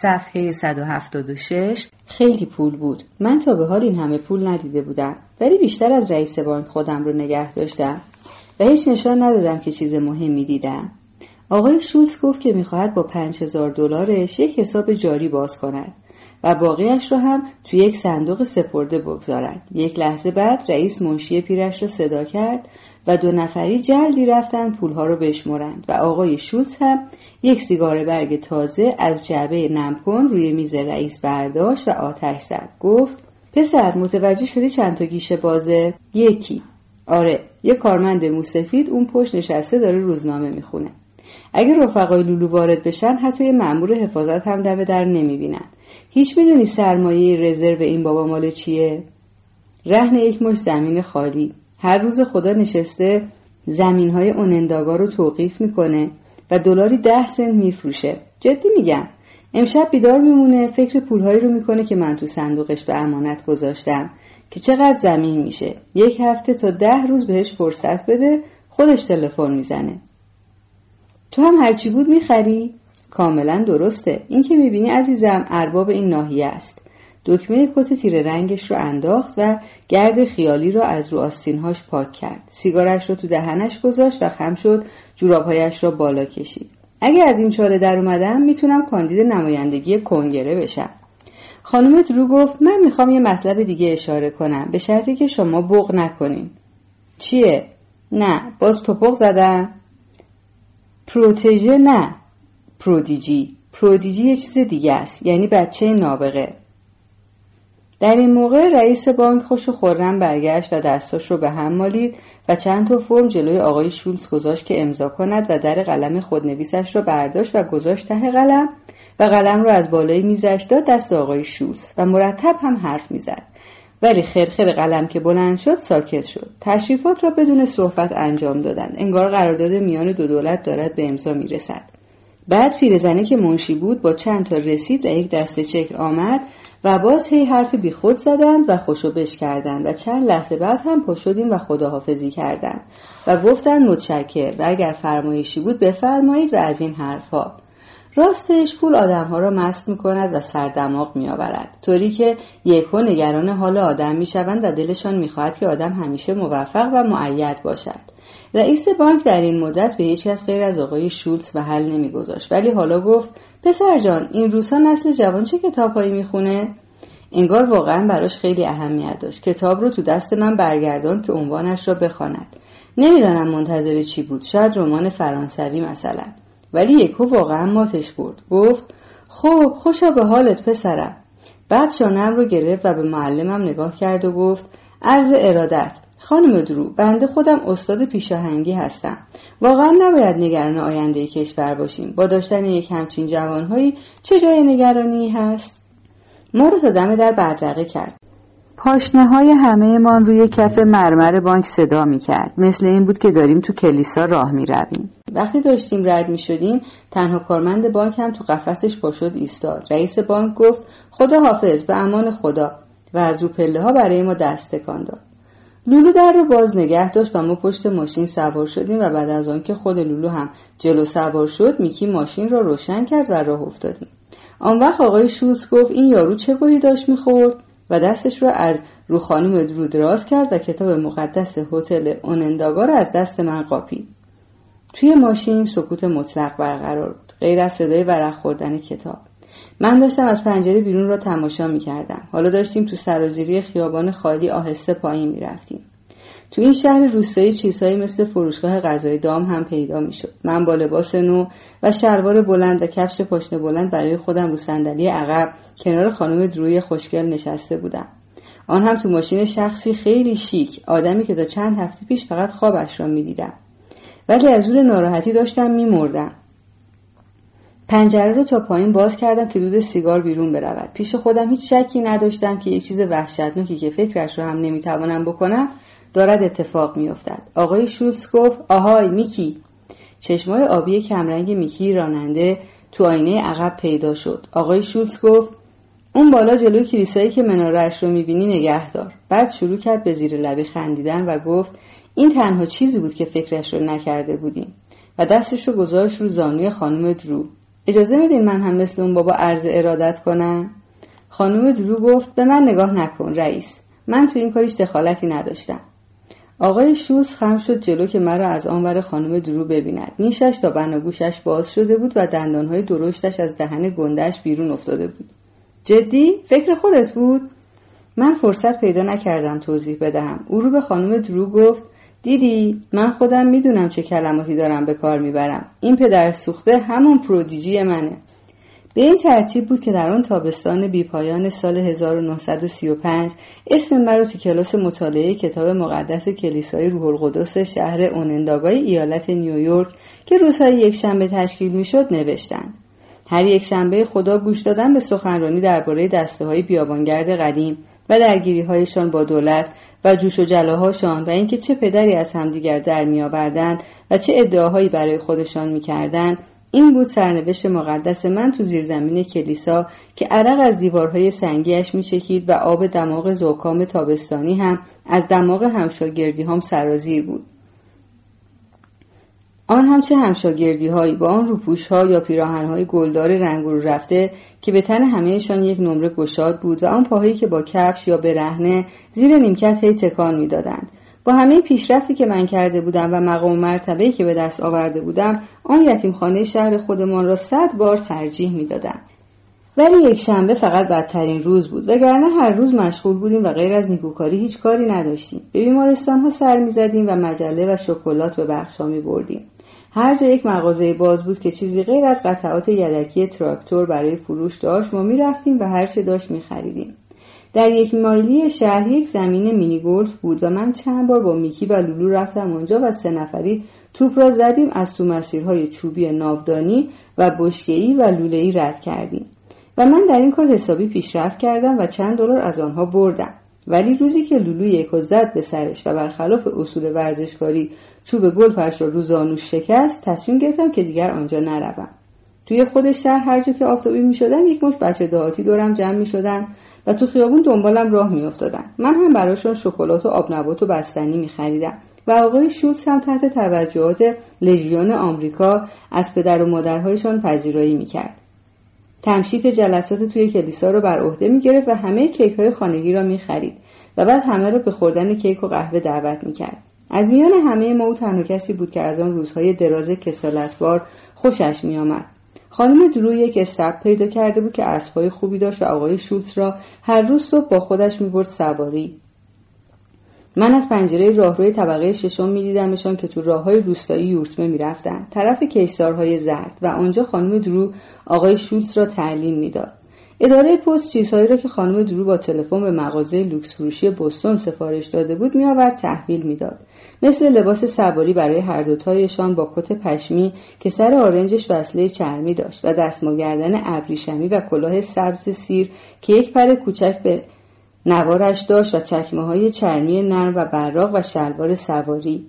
صفحه 176 خیلی پول بود. من تا به حال این همه پول ندیده بودم. ولی بیشتر از رئیس بانک خودم رو نگه داشتم. و هیچ نشان ندادم که چیز مهمی دیدم. آقای شولز گفت که می‌خواهد با پنج هزار دلارش یک حساب جاری باز کند و باقیش را هم تو یک صندوق سپرده بگذارد. یک لحظه بعد رئیس منشی پیرش را صدا کرد و دو نفری جلدی رفتند پولها را بشمرند و آقای شولز هم یک سیگار برگ تازه از جعبه نمکن روی میز رئیس برداشت و آتش زد. گفت پسر متوجه شدی چند تا گیشه بازه؟ یکی. آره یه کارمند موسفید اون پشت نشسته داره روزنامه می‌خونه. اگه رفقای لولو وارد بشن حتی یه مأمور حفاظت هم دم در نمی‌بینن. هیچ می‌دونی سرمایه رزرو این بابا مال چیه؟ رهن یک مش زمین خالی. هر روز خدا نشسته زمین های اوننداگا رو توقیف می‌کنه. و دلاری ده سنت میفروشه. جدی میگم. امشب بیدار میمونه فکر پولهایی رو می‌کنه که من تو صندوقش به امانت گذاشتم. که چقدر زمین میشه. یک هفته تا ده روز بهش فرصت بده خودش تلفن می‌زنه. تو هم هرچی بود می‌خری؟ کاملا درسته. این که می‌بینی عزیزم ارباب این ناحیه است. دکمه کت تیر رنگش رو انداخت و گرد خیالی را از رو آستینهاش پاک کرد. سیگارش را تو دهنش گذاشت و خم شد جورابهایش را بالا کشید. اگه از این چاله در اومدم می‌تونم کاندید نمایندگی کنگره بشم. خانم درو گفت من می‌خوام یه مطلب دیگه اشاره کنم به شرطی که شما بغ نکنین. چیه؟ نه باز توپق زدم. پروتژه نه. پرودیجی پرودیجی یه چیز دیگه است یعنی بچه نابغه. در این موقع رئیس بانک خوش و خورم برگشت و دستاش رو به هم مالید و چند تا فرم جلوی آقای شولز گذاشت که امضا کند و در قلم خودنویسش را برداشت و گذاشت ته قلم و قلم رو از بالای میزش داد دست آقای شولز و مرتب هم حرف می‌زد. ولی خرخر قلم که بلند شد ساکت شد. تشریفات را بدون صحبت انجام دادند. انگار قرارداد میان دو دولت دارد به امضا می‌رسد. بعد پیرزنه که منشی بود با چند تا رسید و یک دسته چک آمد و باز هی حرف بیخود زدند و خوشو بش کردند و چند لحظه بعد هم پشت شدیم و خداحافظی کردند و گفتند متشکر و اگر فرمایشی بود بفرمایید و از این حرفها راستش پول آدمها را مست می کند و سردماغ می آورد طوری که یکو نگران حال آدم می شوند و دلشان می خواهد که آدم همیشه موفق و معید باشد. رئیس بانک در این مدت به هیچ کس غیر از آقای شولز محل نمیگذاشت. ولی حالا گفت پسر جان این روزها نسل جوان چه کتابهایی می‌خونه؟ انگار واقعا براش خیلی اهمیت داشت. کتاب رو تو دست من برگردان که عنوانش را بخواند. نمی‌دانم منتظر چی بود. شاید رمان فرانسوی مثلا. ولی یکو واقعا ماتش برد. گفت خب خوشا به حالت پسرم. بعد شانم رو گرفت و به معلمم نگاه کرد و گفت عرض ارادت خانم درو بنده خودم استاد پیشاهنگی هستم. واقعا نباید نگران آینده کشور باشیم. با داشتن یک همچین جوانهایی چه جای نگرانی هست؟ ما رو تا دم در بدرقه کرد. پاشنه های همه من روی کف مرمر بانک صدا می کرد مثل این بود که داریم تو کلیسا راه می رویم. وقتی داشتیم رد می شدیم تنها کارمند بانک هم تو قفسش پاشد ایستاد. رئیس بانک گفت خدا حافظ به امان خدا. و از رو پله ها برای ما دست تکان داد. لولو در رو باز نگه داشت و ما پشت ماشین سوار شدیم و بعد از آن که خود لولو هم جلو سوار شد میکی ماشین را روشن کرد و راه افتادیم. آن وقت آقای شولز گفت این یارو چه گویی داشت می‌خورد؟ و دستش را از رو خانم درو دراز کرد و کتاب مقدس هتل اوننداگا را از دست من قاپید. توی ماشین سکوت مطلق برقرار بود. غیر از صدای ورق خوردن کتاب. من داشتم از پنجره بیرون را تماشا می کردم. حالا داشتیم تو سرازیری خیابان خالی آهسته پایین می رفتیم. تو این شهر روستایی چیزهایی مثل فروشگاه غذای دام هم پیدا می شد. من با لباس نو و شلوار بلند و کفش پاشنه بلند برای خودم رو صندلی عقب کنار خانم دروی خوشگل نشسته بودم. آن هم تو ماشین شخصی خیلی شیک آدمی که تا چند هفته پیش فقط خوابش را می دیدم. ولی از اون ناراحتی داشتم می مردم. پنجره رو تا پایین باز کردم که دود سیگار بیرون برود. پیش خودم هیچ شکی نداشتم که یک چیز وحشتناکی که فکرش رو هم نمی‌توانم بکنم دارد اتفاق میافتد. آقای شولز گفت آهای میکی. چشمای آبی کمرنگ میکی راننده تو آینه عقب پیدا شد. آقای شولز گفت اون بالا جلوی کلیسایی که منارهاش رو می‌بینی نگه دار. بعد شروع کرد به زیر لبی خندیدن و گفت این تنها چیزی بود که فکرش رو نکرده بودیم. و دستش رو گذاشت رو زانوی خانم درو. اجازه میدین من هم مثل اون بابا عرض ارادت کنم؟ خانم درو گفت به من نگاه نکن رئیس. من تو این کاریش دخالتی نداشتم. آقای شوز خم شد جلو که مرا از آنور خانم درو ببیند. نیشش تا بناگوشش باز شده بود و دندانهای درشتش از دهن گندش بیرون افتاده بود. جدی؟ فکر خودت بود؟ من فرصت پیدا نکردم توضیح بدهم. او رو به خانم درو گفت دیدی؟ من خودم می‌دونم چه کلماتی دارم به کار می‌برم. این پدر سوخته همون پرودیجی منه. به این ترتیب بود که در آن تابستان بیپایان سال 1935 اسم مرا تو کلاس مطالعه کتاب مقدس کلیسای روح القدس شهر اوننداگای ایالت نیویورک که روزهای یک شنبه تشکیل می‌شد نوشتند. هر یک شنبه خدا گوش دادن به سخنرانی درباره دسته های بیابانگرد قدیم و درگیری هایشان با دولت و جوش و جلاهاشان و اینکه چه پدری از همدیگر در میآوردند و چه ادعاهایی برای خودشان می‌کردند این بود سرنوشت مقدس من تو زیرزمین کلیسا که عرق از دیوارهای سنگیش میچکید و آب دماغ زوکام تابستانی هم از دماغ همشاگردی هم سرازیر بود. آن هم چه همشاگردی هایی با آن روپوش ها یا پیراهن های گلدار رنگ رو رفته که به تن همهشان یک نمره گشاد بود و آن پاهایی که با کفش یا برهنه زیر نیمکت هی تکان می‌دادند. با همه پیشرفتی که من کرده بودم و مقام مرتبه که به دست آورده بودم آن یتیمخانه شهر خودمان را صد بار ترجیح می‌دادم. ولی یک شنبه فقط بدترین روز بود وگرنه هر روز مشغول بودیم و غیر از نیکوکاری هیچ کاری نداشتیم. به بیمارستان ها سر می‌زدیم و مجله و شکلات به بخش می بردیم هر جا یک مغازه باز بود که چیزی غیر از قطعات یدکی تراکتور برای فروش داشت ما می‌رفتیم و هر چه داشت میخریدیم. در یک مایلی شهر یک زمین مینی گلف بود و من چند بار با میکی و لولو رفتم اونجا و سه نفری توپ را زدیم از تو مسیرهای چوبی ناودانی و بشکهای و لولهای رد کردیم. و من در این کار حسابی پیشرفت کردم و چند دلار از آنها بردم. ولی روزی که لولو یک زد به سرش و برخلاف اصول ورزشکاری چوب گلفش را روزانوش شکست تصمیم گرفتم که دیگر آنجا نروم توی خود شهر هر جا که آفتابی می شدم یک مش بچه دهاتی دورم جمع می شدن و تو خیابون دنبالم راه می افتادن. من هم براشون شکلات و آب نبات و بستنی می خریدم و آقای شولتز هم تحت توجهات لژیون آمریکا از پدر و مادرهایشان پذیرایی می کرد. تمشیت جلسات توی کلیسا رو بر عهده می گرفت و همه کیک های خانگی را می خرید و بعد همه رو به خوردن کیک و قهوه دعوت می کرد. از میان همه ما او تنها کسی بود که از آن روزهای دراز کسالتبار خوشش میآمد خانم درو یک استب پیدا کرده بود که اسبهای خوبی داشت و آقای شولتز را هر روز صبح با خودش می‌برد سواری من از پنجره راهروی طبقه ششم میدیدمشان که تو راه های روستایی یورتمه می‌رفتند طرف کیسارهای زرد و آنجا خانم درو آقای شولتز را تعلیم می‌داد. اداره پست چیزهایی را که خانم درو با تلفن به مغازه لوکس فروشی بستون سفارش داده بود میآورد تحویل می‌داد. مثل لباس سواری برای هر دوتایشان با کت پشمی که سر آرنجش وصله چرمی داشت و دستمال گردن ابریشمی و کلاه سبز سیر که یک پر کوچک به نوارش داشت و چکمه های چرمی نرم و براق و شلوار سواری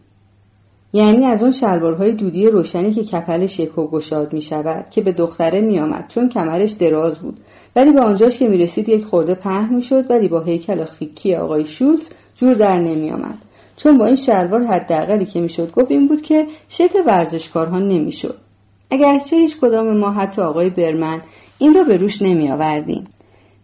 یعنی از اون شلوارهای دودی روشنی که کپلش یک و گشاد می شود که به دختره می آمد چون کمرش دراز بود ولی به آنجاش که می رسید یک خورده پهن می شد ولی با هیکل خیکی آقای شولز جور در نمی آمد. چون با این شلوار حداقلی که می‌شد گفت این بود که شکل ورزشکارها نمی‌شد اگرچه هیچ کدام ما حتی آقای برمن این را به روش نمی آوردیم.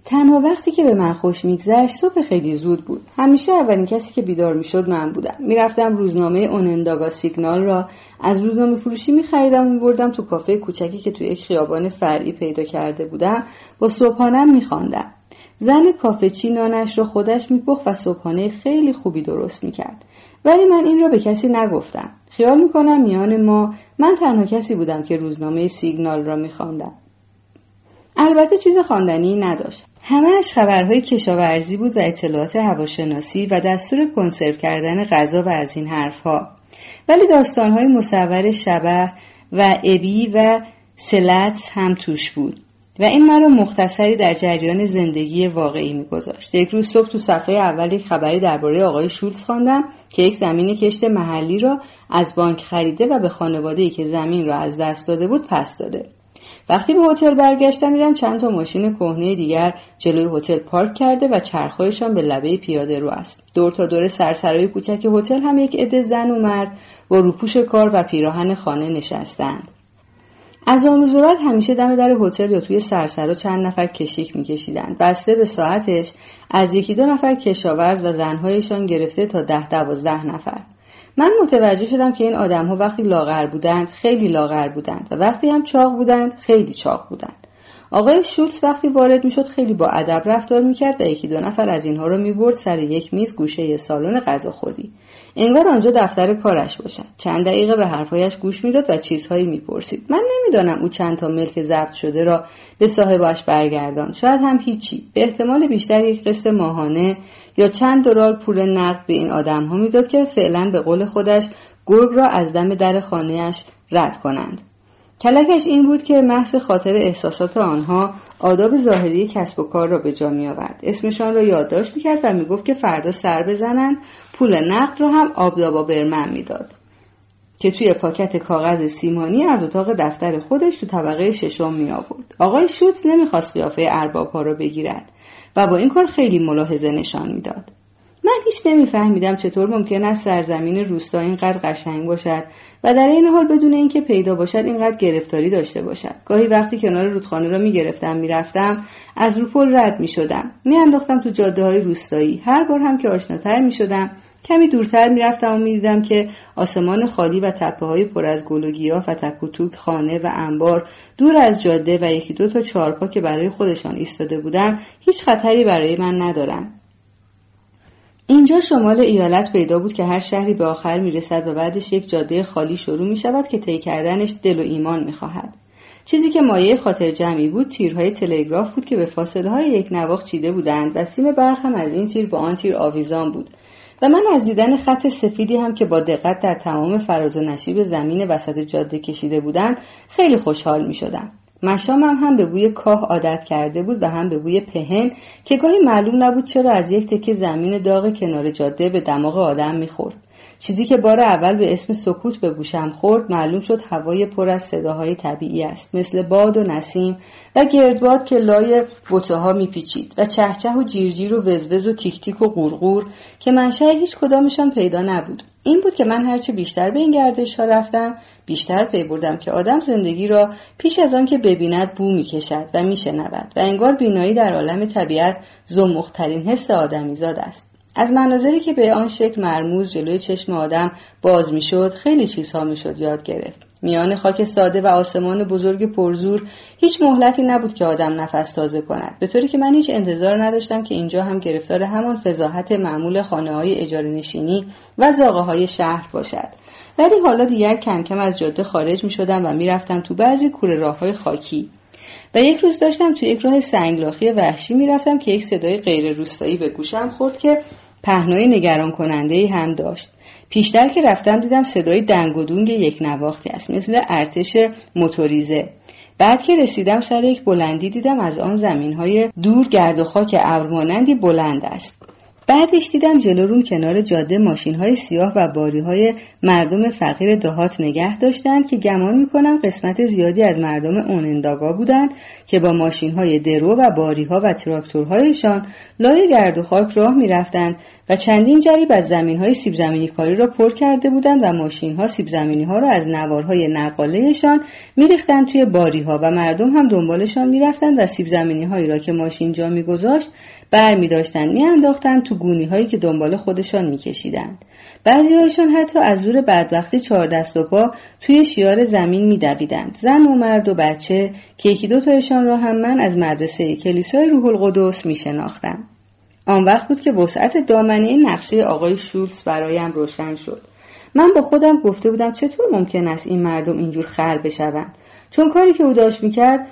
تنها وقتی که به من خوش میگذشت صبح خیلی زود بود. همیشه اولین کسی که بیدار می‌شد من بودم. می‌رفتم روزنامه اوننداگا سیگنال را از روزنامه فروشی میخریدم و میبردم تو کافه کوچکی که توی یک خیابان فرعی پیدا کرده بودم با صبحانم میخواندم. زن کافه چی نانش را خودش میپخت و صبحانه خیلی خوبی درست می‌کرد. ولی من این را به کسی نگفتم. خیال می‌کنم میان ما من تنها کسی بودم که روزنامه سیگنال را میخواندم. البته چیز خواندنی نداشت. همهش خبرهای کشاورزی بود و اطلاعات هواشناسی و دستور کنسرو کردن غذا و از این حرفها. ولی داستانهای مصور شبه و ابی و سلت هم توش بود. و این مرا مختصری در جریان زندگی واقعی میگذاشت. یک روز صبح تو صفحه اول یک خبری درباره آقای شولز خواندم که یک زمین کشت محلی را از بانک خریده و به خانواده که زمین را از دست داده بود پس داده. وقتی به هتل برگشتم دیدم چند تا ماشین کهنه دیگر جلوی هتل پارک کرده و چرخهایشان به لبه پیاده رو است. دور تا دور سرسرای کوچک هتل هم یک عده زن و مرد با روپوش کار و پیراهن خانه نشستند. از آن روز بعد همیشه دم در هتل یا توی سرسرا چند نفر کشیک میکشیدند. بسته به ساعتش از یکی دو نفر کشاورز و زنهایشان گرفته تا ده دوازده نفر. من متوجه شدم که این آدمها وقتی لاغر بودند خیلی لاغر بودند و وقتی هم چاق بودند خیلی چاق بودند. آقای شولتز وقتی وارد می‌شد خیلی با ادب رفتار می‌کرد و یکی دو نفر از اینها رو می‌برد سر یک میز گوشه سالن غذاخوری انگار آنجا دفتر کارش باشد. چند دقیقه به حرفهایش گوش می‌داد و چیزهایی می‌پرسید. من نمی‌دانم او چند تا ملک ضبط شده را به صاحبش برگردان شاید هم هیچی. به احتمال بیشتر یک قسط ماهانه یا چند دلار پول نقد به این آدمها می‌داد که فعلا به قول خودش گرگ را از دم در خانهاش رد کنند کلکش این بود که محض خاطر احساسات آنها آداب ظاهری کسب و کار را به جا می آورد. اسمشان را یادداشت می‌کرد و می‌گفت که فردا سر بزنند پول نقد را هم آبدابا برمن می‌داد که توی پاکت کاغذ سیمانی از اتاق دفتر خودش تو طبقه ششم می آورد. آقای شوت نمی‌خواست قیافه ارباب ها را بگیرد و با این کار خیلی ملاحظه نشان می‌داد. من هیچ نمیفهمیدم چطور ممکن است سرزمین روستا اینقدر قشنگ باشد و در این حال بدون اینکه پیدا باشد اینقدر گرفتاری داشته باشد. گاهی وقتی کنار رودخانه را می‌گرفتم می‌رفتم از رو پل رد می‌شدم. میانداختم تو جاده های روستایی. هر بار هم که آشناتر می‌شدم کمی دورتر می‌رفتم و می‌دیدم که آسمان خالی و تپه های پر از گل و گیاه و تک خانه و انبار دور از جاده و یکی دو تا چارپا که برای خودشان ایستاده بودم هیچ خطری برای من ندارم اینجا شمال ایالت پیدا بود که هر شهری به آخر می رسد و بعدش یک جاده خالی شروع می شود که طی کردنش دل و ایمان می خواهد. چیزی که مایه خاطر جمعی بود تیرهای تلگراف بود که به فاصله های یک نواخ چیده بودند و سیم برق هم از این تیر با آن تیر آویزان بود و من از دیدن خط سفیدی هم که با دقت در تمام فراز و نشیب زمین وسط جاده کشیده بودند خیلی خوشحال می شدم. مشامم هم به بوی کاه عادت کرده بود و هم به بوی پهن که گاهی معلوم نبود چرا از یک تکه زمین داغ کنار جاده به دماغ آدم می‌خورد چیزی که بار اول به اسم سکوت به گوشم خورد معلوم شد هوای پر از صداهای طبیعی است مثل باد و نسیم و گردباد که لای بوته ها میپیچید و چهچه و جیرجیر و وزوز و تیک تیک و غورغور که منشأ هیچ کدامشان پیدا نبود. این بود که من هرچه بیشتر به این گردش ها رفتم بیشتر پی بردم که آدم زندگی را پیش از آن که ببیند بو می‌کشد و میشنود و انگار بینایی در عالم طبیعت زمخترین حس آدمیزاد است. از مناظری که به آن شکل مرموز جلوی چشم آدم باز می‌شد خیلی چیزها می‌شد یاد گرفت. میان خاک ساده و آسمان بزرگ پرزور هیچ مهلتی نبود که آدم نفس تازه کند. به طوری که من هیچ انتظار نداشتم که اینجا هم گرفتار همان فضاحت معمول خانه های اجاره نشینی و زاغه های شهر باشد. ولی حالا دیگر کم کم از جاده خارج می شدم و می‌رفتم تو بعضی کوره راه های خاکی. و یک روز داشتم تو یک راه سنگلاخی وحشی می‌رفتم که یک صدای غیر روستایی به گوشم خورد که پهنای نگران کننده هم داشت. پیشتر که رفتم دیدم صدای دنگ و دونگ یک نواختی است مثل ارتش موتوریزه. بعد که رسیدم سر یک بلندی دیدم از آن زمین های دور گرد و خاک ابرمانندی بلند است. بعدش دیدم جلو کنار جاده ماشین های سیاه و باری های مردم فقیر دهات نگه داشتند که گمان می‌کنم قسمت زیادی از مردم اوننداگا بودند که با ماشین های درو و باری ها و تراکتورهایشان لای گرد و خاک راه می‌رفتند و چندین جریب از زمین های سیب زمینی کاری را پر کرده بودند و ماشین ها سیب زمینی ها را از نوارهای نقالهشان میریختند توی باری ها و مردم هم دنبالشان می‌رفتند و سیب زمینی هایی را که ماشین جا میگذاشت بر می داشتند می تو گونی هایی که دنبال خودشان می کشیدند. بعضی هایشان حتی از زور بدبختی چهار دست و پا توی شیار زمین می دویدند. زن و مرد و بچه که یکی دو تایشان را هم من از مدرسه کلیسای روح القدس می شناختم. آن وقت بود که وسعت دامنه نقشه آقای شولز برایم روشن شد. من با خودم گفته بودم چطور ممکن است این مردم اینجور خر بشوند چون کاری که او داشت می‌کرد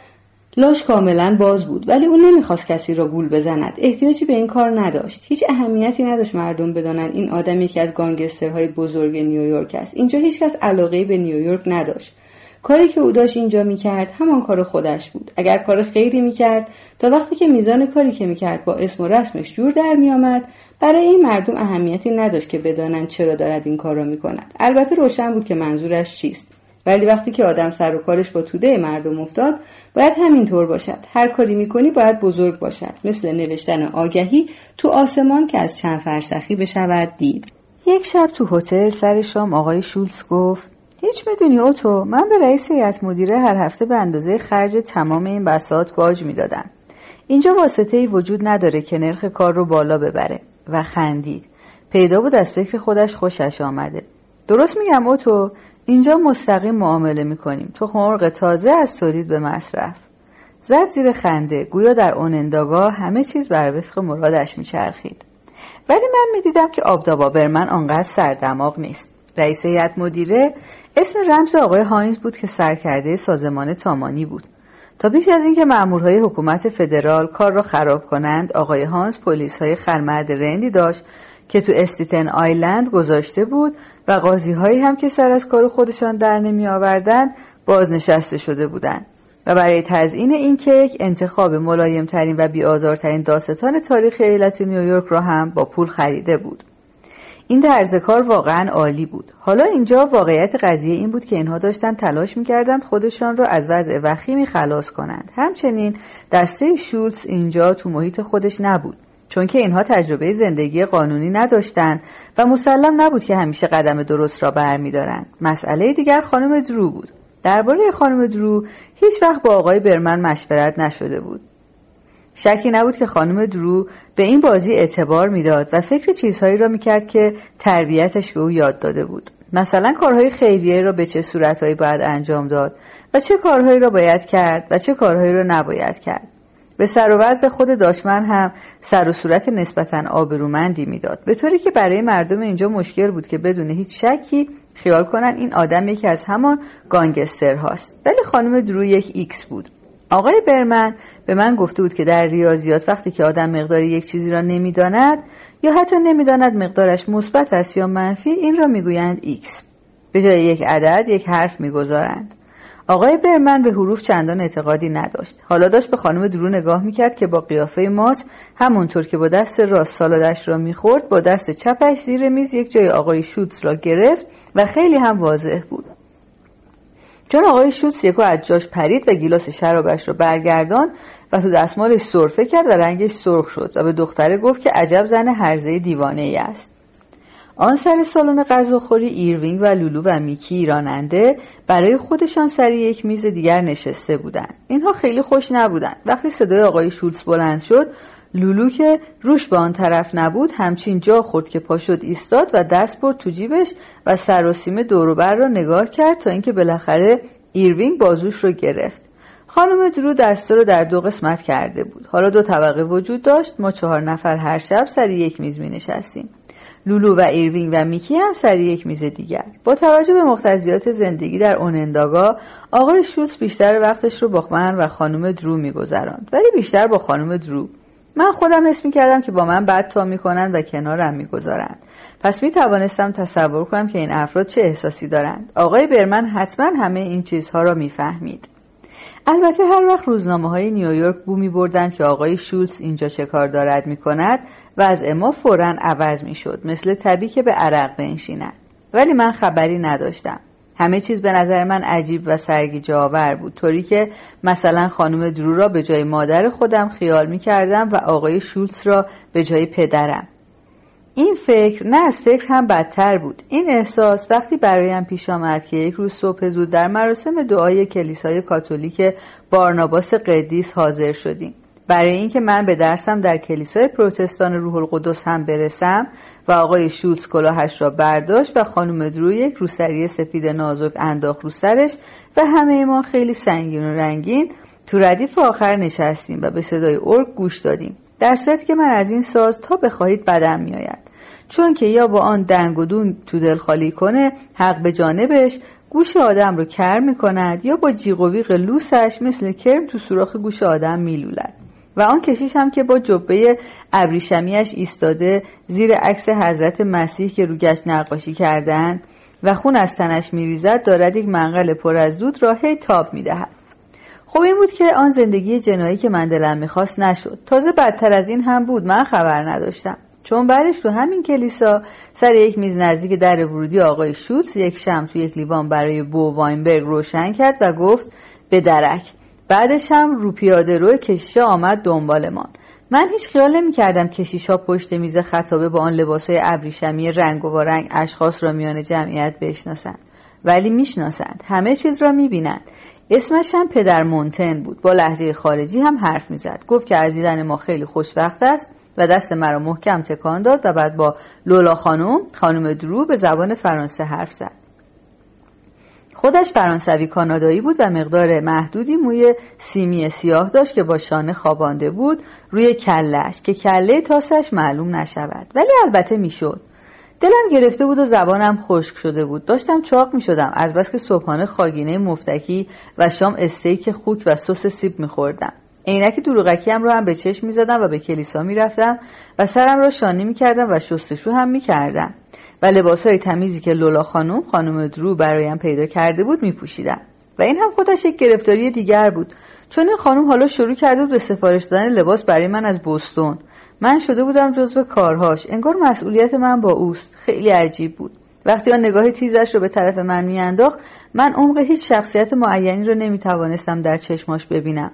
لاش کاملا باز بود ولی اون نمی‌خواست کسی را گول بزند. احتیاجی به این کار نداشت. هیچ اهمیتی نداشت مردم بدانند این آدم یکی از گانگسترهای بزرگ نیویورک است. اینجا هیچکس علاقه به نیویورک نداشت. کاری که او داشت اینجا می‌کرد همان کار خودش بود. اگر کار خیری می‌کرد تا وقتی که میزان کاری که می‌کرد با اسم و رسمش جور در میآمد برای این مردم اهمیتی نداشت که بدانند چرا دارد این کار را می‌کند. البته روشن بود که منظورش چیست. ولی وقتی که آدم سر و کارش با توده مردم افتاد باید همینطور باشد. هر کاری می‌کنی باید بزرگ باشد. مثل نوشتن آگهی تو آسمان که از چند فرسخی بشود دید. یک شب تو هتل سر شام آقای شولز گفت هیچ می‌دونی اوتو من به رئیس هیئت مدیره هر هفته به اندازه خرج تمام این بساط باج می‌دادم. اینجا واسطه ای وجود نداره که نرخ کار رو بالا ببره. و خندید. پیدا بود از فکر خودش خوشش آمده. درست میگم اوتو اینجا مستقیم معامله می‌کنیم. تو مرغ تازه از تولید به مصرف. زد زیر خنده. گویا در اون انداگاه همه چیز بر وفق مرادش میچرخید. ولی من می‌دیدم که آبدابا برمن آنقدر سردماغ نیست. رئیس هیئت مدیره اسم رمز آقای هاینز بود که سرکرده سازمان تامانی بود. تا پیش از اینکه مامورهای حکومت فدرال کار را خراب کنند آقای هانس پلیس های خرمرد رندی داشت که تو استیتن آیلند گذاشته بود و قاضی هایی هم که سر از کار خودشان در نمی آوردن بازنشسته شده بودند. و برای تزیین این کیک انتخاب ملایم ترین و بیازارترین داستان تاریخ ایالت نیویورک را هم با پول خریده بود. این طرز کار واقعا عالی بود. حالا اینجا واقعیت قضیه این بود که اینها داشتن تلاش می‌کردند خودشان را از وضع وخیمی خلاص کنند. همچنین دسته شولز اینجا تو محیط خودش نبود. چون که اینها تجربه زندگی قانونی نداشتند و مسلم نبود که همیشه قدم درست را برمیدارند. مسئله دیگر خانم درو بود. درباره خانم درو هیچ وقت با آقای برمن مشورت نشده بود. شکی نبود که خانم درو به این بازی اعتبار می‌داد و فکر چیزهایی را می‌کرد که تربیتش به او یاد داده بود. مثلا کارهای خیریه را به چه صورتهایی باید انجام داد و چه کارهایی را باید کرد و چه کارهایی را نباید کرد. به سر و وضع خودش هم هم سر و صورت نسبتا آبرومندی می‌داد. به طوری که برای مردم اینجا مشکل بود که بدون هیچ شکی خیال کنن این آدم یکی از همان گانگستر هاست. ولی خانم درو یک X بود. آقای برمن به من گفته بود که در ریاضیات وقتی که آدم مقدار یک چیزی را نمی‌داند یا حتی نمی‌داند مقدارش مثبت است یا منفی این را می‌گویند X. به جای یک عدد یک حرف می‌گذارند. آقای برمن به حروف چندان اعتقادی نداشت. حالا داشت به خانم درو نگاه می‌کرد که با قیافه مات همونطور که با دست راست سالادش را می‌خورد با دست چپش زیر میز یک جای آقای شوتس را گرفت و خیلی هم واضح بود. چون آقای شوتس یکو از جاش پرید و گیلاس شرابش را برگردان و تو دستمالش سرفه کرد و رنگش سرخ شد و به دختره گفت که عجب زن هرزه دیوانه ای است. آن سر سالن غذاخوری ایروینگ و لولو و میکی راننده برای خودشان سر یک میز دیگر نشسته بودند. اینها خیلی خوش نبودند. وقتی صدای آقای شولتز بلند شد لولو که روش به آن طرف نبود همچین جا خورد که پا شد ایستاد و دست برد تو جیبش و سراسیمه دوروبر را نگاه کرد تا اینکه بالاخره ایروینگ بازوش رو گرفت. خانم درو دسته رو در دو قسمت کرده بود. حالا دو طبقه وجود داشت. ما چهار نفر هر شب سر یک میز می نشستیم لولو و ایروینگ و میکی هم سر یک میز دیگر. با توجه به مقتضیات زندگی در اونونداگا آقای شولتس بیشتر وقتش رو با من و خانم درو میگذراند. ولی بیشتر با خانم درو. من خودم حس کردم که با من بد تا می‌کنند و کنارم می‌گذارند. پس می توانستم تصور کنم که این افراد چه احساسی دارند. آقای برمن حتما همه این چیزها را می‌فهمید. البته هر وقت روزنامه های نیویورک بو می بردند که آقای شولز اینجا چه کار دارد می کند و از اما فورا عوض می شد مثل طبی که به عرق بنشیند. ولی من خبری نداشتم. همه چیز به نظر من عجیب و سرگیجه آور بود. طوری که مثلا خانم درو را به جای مادر خودم خیال می کردم و آقای شولتز را به جای پدرم. این فکر نه از فکر هم بدتر بود. این احساس وقتی برایم پیش آمد که یک روز صبح زود در مراسم دعای کلیسای کاتولیک بارناباس قدیس حاضر شدیم. برای اینکه من به درسم در کلیسای پروتستان روح القدس هم برسم و آقای شولز کلاهش را برداشت و خانم درو یک روسری سفید نازک انداخت رو سرش و همه ما خیلی سنگین و رنگین تو ردیف آخر نشستیم و به صدای ارگ گوش دادیم. در صورتی که من از این ساز تا بخواهید بدم میآید. چون که یا با آن دنگ و دون تو دل خالی کنه حق به جانبش گوش آدم رو کر می‌کند یا با جیغ و لوسش مثل کرم تو سوراخ گوش آدم میلولد. و آن کشیش هم که با جبه ابریشمیش ایستاده زیر عکس حضرت مسیح که رو گشت نقاشی کردند و خون از تنش میریزد دارد یک منقل پر از دود را هی تاب می‌دهد. خب این بود که آن زندگی جنایی که من دلم می‌خواست نشد. تازه بدتر از این هم بود من خبر نداشتم. چون بعدش تو همین کلیسا سر یک میز نزدیک در ورودی آقای شوتس یک شم تو یک لیوان برای بو واینبرگ روشن کرد و گفت به درک بعدش هم رو پیاده روی کشیشا آمد دنبالمان. من هیچ خیال نمی کردم کشیشا پشت میز خطابه با آن لباس های ابریشمی رنگ و رنگ اشخاص را میان جمعیت بشناسند. ولی می‌شناسند. همه چیز را می‌بینند. اسمش هم پدر مونتن بود. با لحجه خارجی هم حرف می‌زد. گفت که از دیدن ما خیلی خوشوقت است و دست مرا محکم تکان داد و بعد با لولا خانم خانم درو به زبان فرانسه حرف زد. خودش فرانسوی کانادایی بود و مقدار محدودی موی سیمی سیاه داشت که با شانه خوابانده بود روی کلش که کله تاسش معلوم نشود. ولی البته می‌شد. دلم گرفته بود و زبانم خشک شده بود. داشتم چاق می شدم از بس که صبحانه خاگینه مفتکی و شام استیک خوک و سس سیب می خوردم عینک دروغکی هم رو هم به چشم می زدم و به کلیسا می رفتم و سرم را شانه می کردم و شستشو هم می کردم و لباس های تمیزی که لولا خانم خانم درو برایم پیدا کرده بود می پوشیدم و این هم خودش یک گرفتاری دیگر بود. چون این خانم حالا شروع کرده بود به سفارش دادن لباس برای من از بوستون من شده بودم جزو کارهاش. انگار مسئولیت من با اوست. خیلی عجیب بود. وقتی آن نگاه تیزش رو به طرف من میانداخت من عمق هیچ شخصیت معینی رو نمی‌توانستم در چشماش ببینم.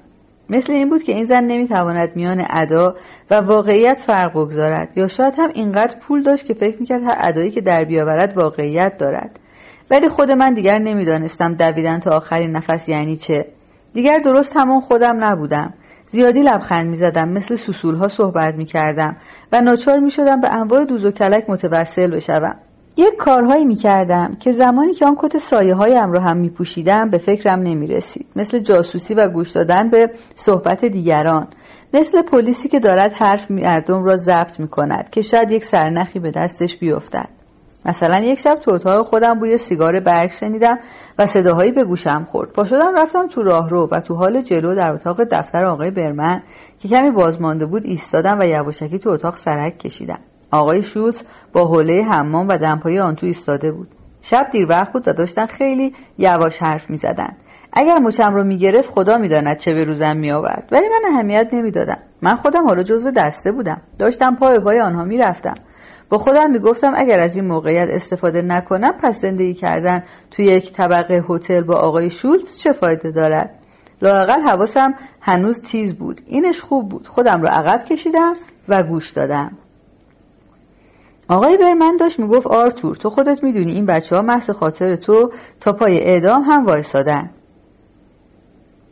مثل این بود که این زن نمی‌تواند میان ادا و واقعیت فرق بگذارد. یا شاید هم اینقدر پول داشت که فکر می‌کرد هر ادایی که در بیاورد واقعیت دارد. ولی خود من دیگر نمی‌دانستم دویدن تا آخرین نفس یعنی چه. دیگر درست همون خودم نبودم. زیادی لبخند می‌زدم مثل سسول ها صحبت می‌کردم و ناچار می‌شدم به انواع دوز و کلک متوسل بشوم. یک کارهایی می‌کردم که زمانی که آن کت سایه هایم را هم میپوشیدم به فکرم نمی‌رسید. مثل جاسوسی و گوش دادن به صحبت دیگران. مثل پلیسی که دارد حرف مردم را ضبط می‌کند که شاید یک سرنخی به دستش بیفتد. مثلا یک شب تو اتاق خودم بوی سیگار برگ شنیدم و صداهایی به گوشم خورد. پا شدم رفتم تو راهرو و تو حال جلو در اتاق دفتر آقای برمن که کمی بازمانده بود ایستادم و یواشکی تو اتاق سرک کشیدم. آقای شوت با حوله حمام و دمپایی آن تو ایستاده بود. شب دیر وقت بود و داشتن خیلی یواش حرف می‌زدند اگر مچم رو می‌گرفت خدا می‌داند چه به روزم میآورد. ولی من اهمیت نمی‌دادم. من خودم حالا جزو دسته بودم. داشتم پای پای آنها می‌رفتم. با خودم می‌گفتم اگر از این موقعیت استفاده نکنم پس زندگی کردن توی یک طبقه هتل با آقای شولتز چه فایده دارد؟ لاقل حواسم هنوز تیز بود. اینش خوب بود. خودم رو عقب کشیدم و گوش دادم. آقای برمن داشت می‌گفت آرتور تو خودت می‌دونی این بچه ها محض خاطر تو تا پای اعدام هم وایسادن.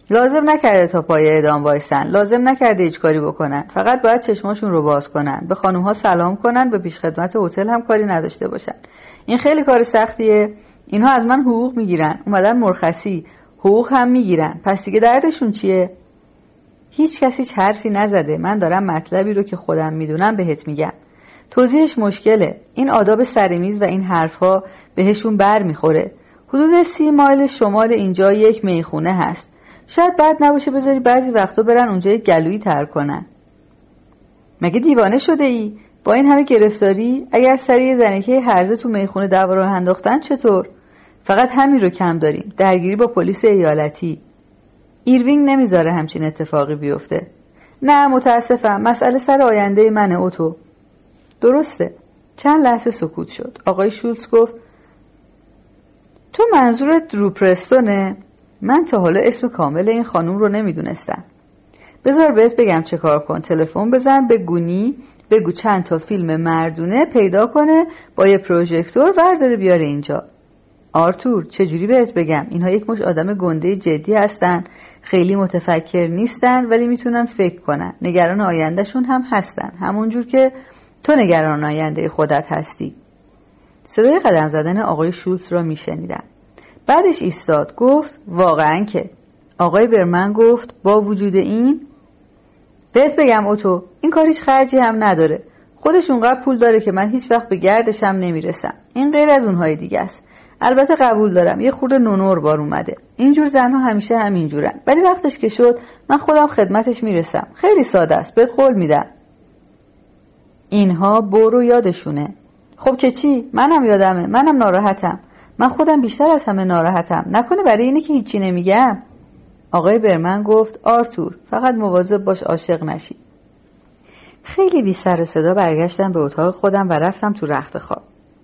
لازم نکرده تا پای اعدام وایسن. لازم نکرده هیچ کاری بکنن. فقط باید چشماشون رو باز کنن. به خانم ها سلام کنن. به پیشخدمت هتل هم کاری نداشته باشن. این خیلی کار سختیه. اینها از من حقوق می‌گیرن. اومدن مرخصی حقوق هم می‌گیرن. پس دیگه دردشون چیه؟ هیچ کسی هیچ حرفی نزده. من دارم مطلبی رو که خودم می‌دونم بهت میگم. توضیحش مشکله. این آداب سرمیز و این حرفها بهشون بر می‌خوره. حدود سی مایل شمال اینجا یک می‌خونه هست. شاید بد نباشه بذاری بعضی وقتا برن اونجا یک گلویی تر کنن. مگه دیوانه شده ای؟ با این همه گرفتاری اگر سری زنکه هرزه تو می‌خونه دعوا انداختن چطور؟ فقط همین رو کم داریم. درگیری با پلیس ایالتی. ایروینگ نمی‌ذاره همچین اتفاقی بیفته. نه متاسفم. مسئله سر آینده من اوتو درسته. چند لحظه سکوت شد. آقای شولتز گفت تو منظورت روپرستونه؟ من تا حالا اسم کامل این خانوم رو نمی‌دونستم. بذار بهت بگم چه کار کن. تلفن بزن به گونی بگو چند تا فیلم مردونه پیدا کنه با یه پروژکتور ورداره بیاره اینجا. آرتور چجوری بهت بگم؟ اینها یک مش آدم گنده جدی هستن. خیلی متفکر نیستن ولی می‌تونن فکر کنن. نگران آیندهشون هم هستن. همونجور که تو نگران آینده خودت هستی. صدای قدم زدن آقای شولز را میشنیدم. بعدش ایستاد گفت واقعا که. آقای برمن گفت با وجود این؟ بهت بگم اوتو این کاریش خرجی هم نداره. خودش اونقدر پول داره که من هیچ وقت به گردشم نمی‌رسم. این غیر از اونهای دیگه است. البته قبول دارم یه خورده نونور بار اومده. اینجور زنها همیشه همینجورن. ولی وقتش که شد من خودم خدمتش می‌رسم. خیلی ساده است بهت قول میدم. اینها برو یادشونه. خب که چی؟ منم یادمه. منم ناراحتم. من خودم بیشتر از همه ناراحتم. نکنه برای اینه که هیچی نمیگم. آقای برمن گفت آرتور فقط مواظب باش عاشق نشی. خیلی بی سر صدا برگشتم به اتاق خودم و رفتم تو رخت خواب.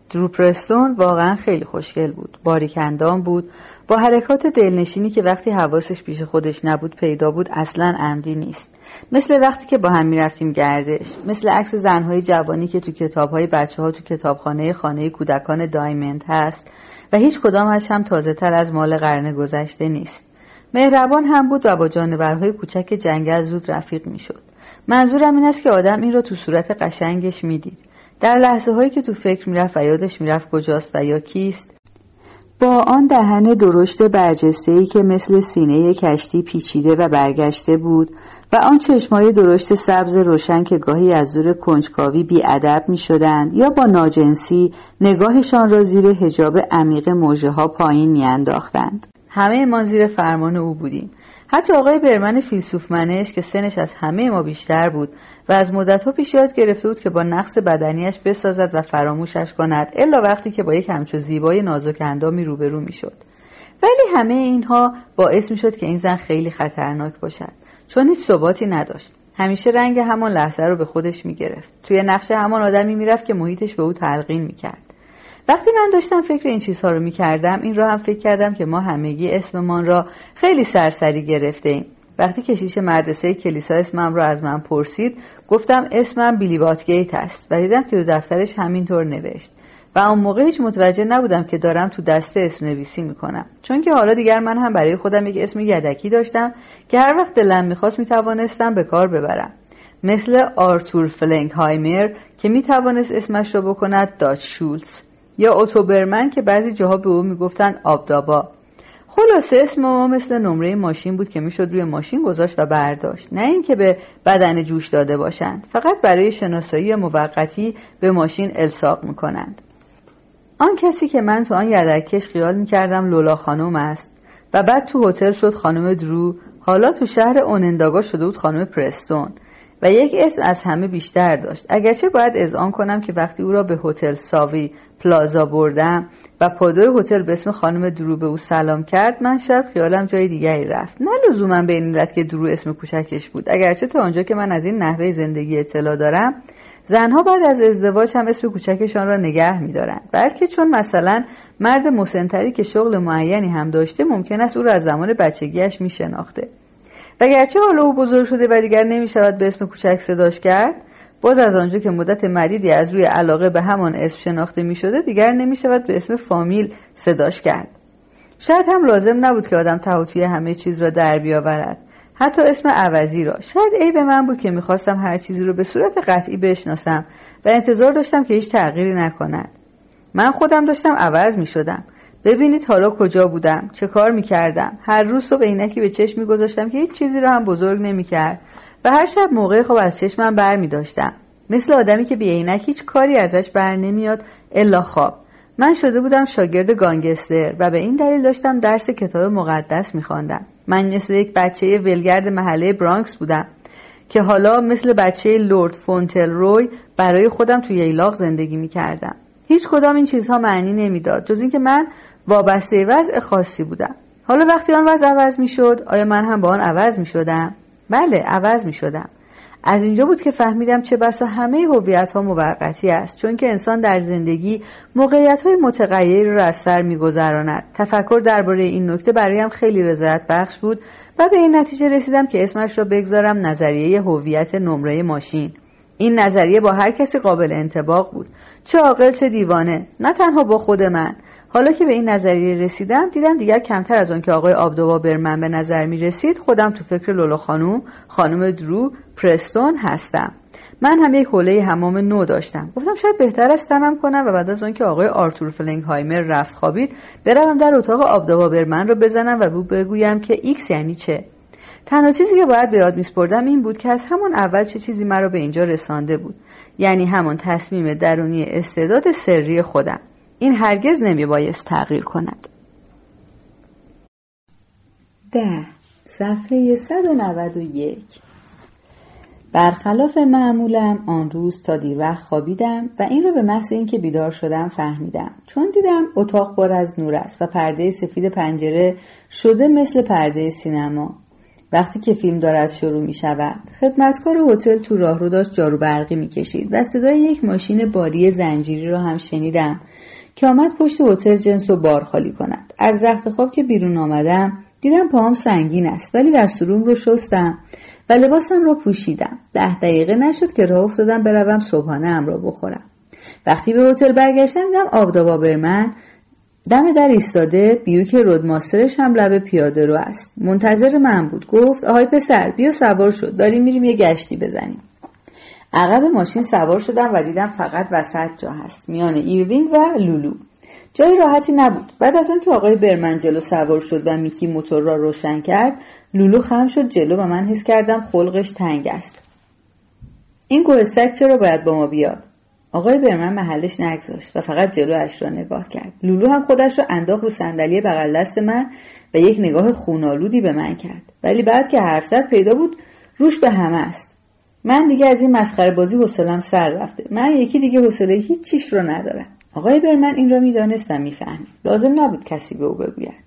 دروپرستون واقعا خیلی خوشگل بود. باریکندان بود. با حرکات دلنشینی که وقتی حواسش پیش خودش نبود پیدا بود اصلا عمدی نیست. مثل وقتی که با هم می‌رفتیم گردش مثل عکس زنهای جوانی که تو کتابهای بچه ها تو کتابخانه خانه کودکان دایمند هست و هیچ کدامش هم تازه تر از مال قرن گذشته نیست. مهربان هم بود و با جانورهای کوچک جنگل زود رفیق می‌شد. منظورم این است که آدم این را تو صورت قشنگش می‌دید. در لحظه هایی که تو فکر می‌رفت و یادش می‌رفت کجاست و یا کیست با آن دهن درشت برجسته ای که مثل سینه کشتی پیچیده و برگشته بود و آن چشمای درشت سبز روشن که گاهی از دور کنجکاوی بیادب می شدند یا با ناجنسی نگاهشان را زیر هجاب عمیق موجه ها پایین می انداختند. همه ما زیر فرمان او بودیم. حتی آقای برمن فیلسوف منش که سنش از همه ما بیشتر بود و از مدتها پیش یاد گرفته بود که با نقص بدنیش بسازد و فراموشش کند الا وقتی که با یک همچو زیبای نازک اندامی روبرو می‌شد. ولی همه اینها باعث می‌شد که این زن خیلی خطرناک باشد. چون هیچ ثباتی نداشت. همیشه رنگ همان لحظه رو به خودش می‌گرفت. توی نقش همان آدمی می‌رفت که محیطش به او تلقین می‌کرد. وقتی من داشتم فکر این چیزها رو می‌کردم این را هم فکر کردم که ما همگی اسممان را خیلی سرسری گرفته ایم وقتی کشیش مدرسه کلیسا اسمم را از من پرسید گفتم اسمم بیلی باتگیت است و دیدم که دو دفترش همینطور نوشت. و اون موقع هیچ متوجه نبودم که دارم تو دسته اسم نویسی می‌کنم. چون که حالا دیگر من هم برای خودم یک اسم یدکی داشتم که هر وقت دلم می‌خواست می‌توانستم به کار ببرم. مثل آرتور فلنگهایمر که می‌توانست اسمش را بکند داچ شولز یا اوتوبرمن که بعضی جاها به او می‌گفتن آبدابا. خلاصه اسم ما مثل نمره ماشین بود که می‌شد روی ماشین گذاشت و برداشت. نه اینکه به بدن جوش داده باشند فقط برای شناسایی موقتی به ماشین الساق می‌کنند. آن کسی که من تو آن یدکش خیال می‌کردم لولا خانم است و بعد تو هتل شد خانم درو حالا تو شهر اوننداگا شده بود خانم پرستون و یک اسم از همه بیشتر داشت. اگرچه باید اذعان کنم که وقتی او را به هتل ساوی پلازا بردم و پادوی هتل به اسم خانم درو به او سلام کرد من شاید خیالم جای دیگری رفت. نه لزوما به این علت که درو اسم کوچکش بود. اگرچه تا آنجا که من از این نحوه زندگی اطلاع دارم زنها بعد از ازدواج هم اسم کوچکشان را نگه میدارند. بلکه چون مثلا مرد مسنتری که شغل معینی هم داشته ممکن است او را از زمان بچگیش میشناخته. و گرچه حالا او بزرگ شده و دیگر نمی‌شود به اسم کوچک صداش کرد باز از آنجا که مدت مدیدی از روی علاقه به همان اسم شناخته می شده دیگر نمی شود به اسم فامیل صداش کرد. شاید هم لازم نبود که آدم تهوتوی همه چیز را در بیاورد. حتی اسم عوضی را. شاید عیب من بود که می‌خواستم هر چیزی رو به صورت قطعی بشناسم و انتظار داشتم که هیچ تغییری نکند. من خودم داشتم عوض می شدم ببینید حالا کجا بودم چه کار می کردم هر روز صبح عینکی به چشم می گذاشتم که هیچ چیزی را هم بزرگ نمی کرد و هر شب موقع خواب از چشمم بر می داشتم. مثل آدمی که بی هیچ کاری ازش بر نمیاد الا خواب. من شده بودم شاگرد گانگستر و به این دلیل داشتم درس کتاب مقدس میخواندم من مثل یک بچه ولگرد محله برانکس بودم که حالا مثل بچه لورد فونتل روی برای خودم توی ییلاق زندگی می‌کردم هیچ کدام این چیزها معنی نمی‌داد جز اینکه من وابسته وضع خاصی بودم. حالا وقتی آن وضع عوض می‌شد آیا من هم با آن عوض می‌شدم بله عوض می‌شدم. از اینجا بود که فهمیدم چه بسا همه هویت ها موقتی است چون که انسان در زندگی موقعیت های متغیری را از سر میگذراند. تفکر درباره این نکته برایم خیلی رضایت بخش بود و به این نتیجه رسیدم که اسمش را بگذارم نظریه هویت نمره ماشین. این نظریه با هر کسی قابل انتباق بود. چه عاقل چه دیوانه. نه تنها با خود من. حالا که به این نظریه رسیدم دیدم دیگر کمتر از آن که آقای آبدوا برمن به نظر می رسید خودم تو فکر لولا خانوم خانم درو پرستون هستم. من هم یک حوله حمام نو داشتم. گفتم شاید بهتر است تنم کنم و بعد از آنکه آقای آرتور فلنگهایمر رفت خوابید بروم در اتاق آبادابا برمن رو بزنم و بگویم که ایکس یعنی چه. تنها چیزی که باید به یاد میسپردم این بود که از همون اول چه چیزی مرا به اینجا رسانده بود. یعنی همان تصمیم درونی استعداد سری خودم. این هرگز نمی بایست تغییر کند. ده. صفحه 191 برخلاف معمولم آن روز تا دیر وقت خوابیدم و این را به محض اینکه بیدار شدم فهمیدم. چون دیدم اتاق پر از نور است و پرده سفید پنجره شده مثل پرده سینما. وقتی که فیلم دارد شروع می شود خدمتکار هتل تو راه رو داشت جارو برقی می کشید و صدای یک ماشین باری زنجیری را هم شنیدم. که آمد پشت هتل جنس و بار خالی کند. از رخت خواب که بیرون آمدم دیدم پاهم سنگین است ولی دستوروم رو شستم و لباسم را پوشیدم. ده دقیقه نشد که راه افتادم بروم صبحانه ام را بخورم. وقتی به هتل برگشتم دیدم آبدا بابرمن دم در ایستاده بیوک Roadmaster ش هم لب پیاده رو است. منتظر من بود. گفت آهای پسر بیا سوار شو. داریم میریم یه گشتی بزنیم. عقب ماشین سوار شدم و دیدم فقط وسط جا هست میان ایروینگ و لولو. جای راحتی نبود. بعد از که آقای برمن جلو سوار شد و میکی موتور را روشن کرد لولو خم شد جلو و من حس کردم خلقش تنگ است. این گرسک چرا باید با ما بیاد؟ آقای برمن محلش نگذاشت و فقط جلو اش را نگاه کرد. لولو هم خودش را انداخت رو صندلی بغل دست من و یک نگاه خونالودی به من کرد. ولی بعد که حرف زد پیدا بود روش به همه است. من دیگه از این مسخره بازی حوصلم سر رفته. من یکی دیگه حوصله هیچ چیش رو ندارم. آقای برمن این را می‌دانست و می‌فهمید. لازم نبود کسی به او بگوید.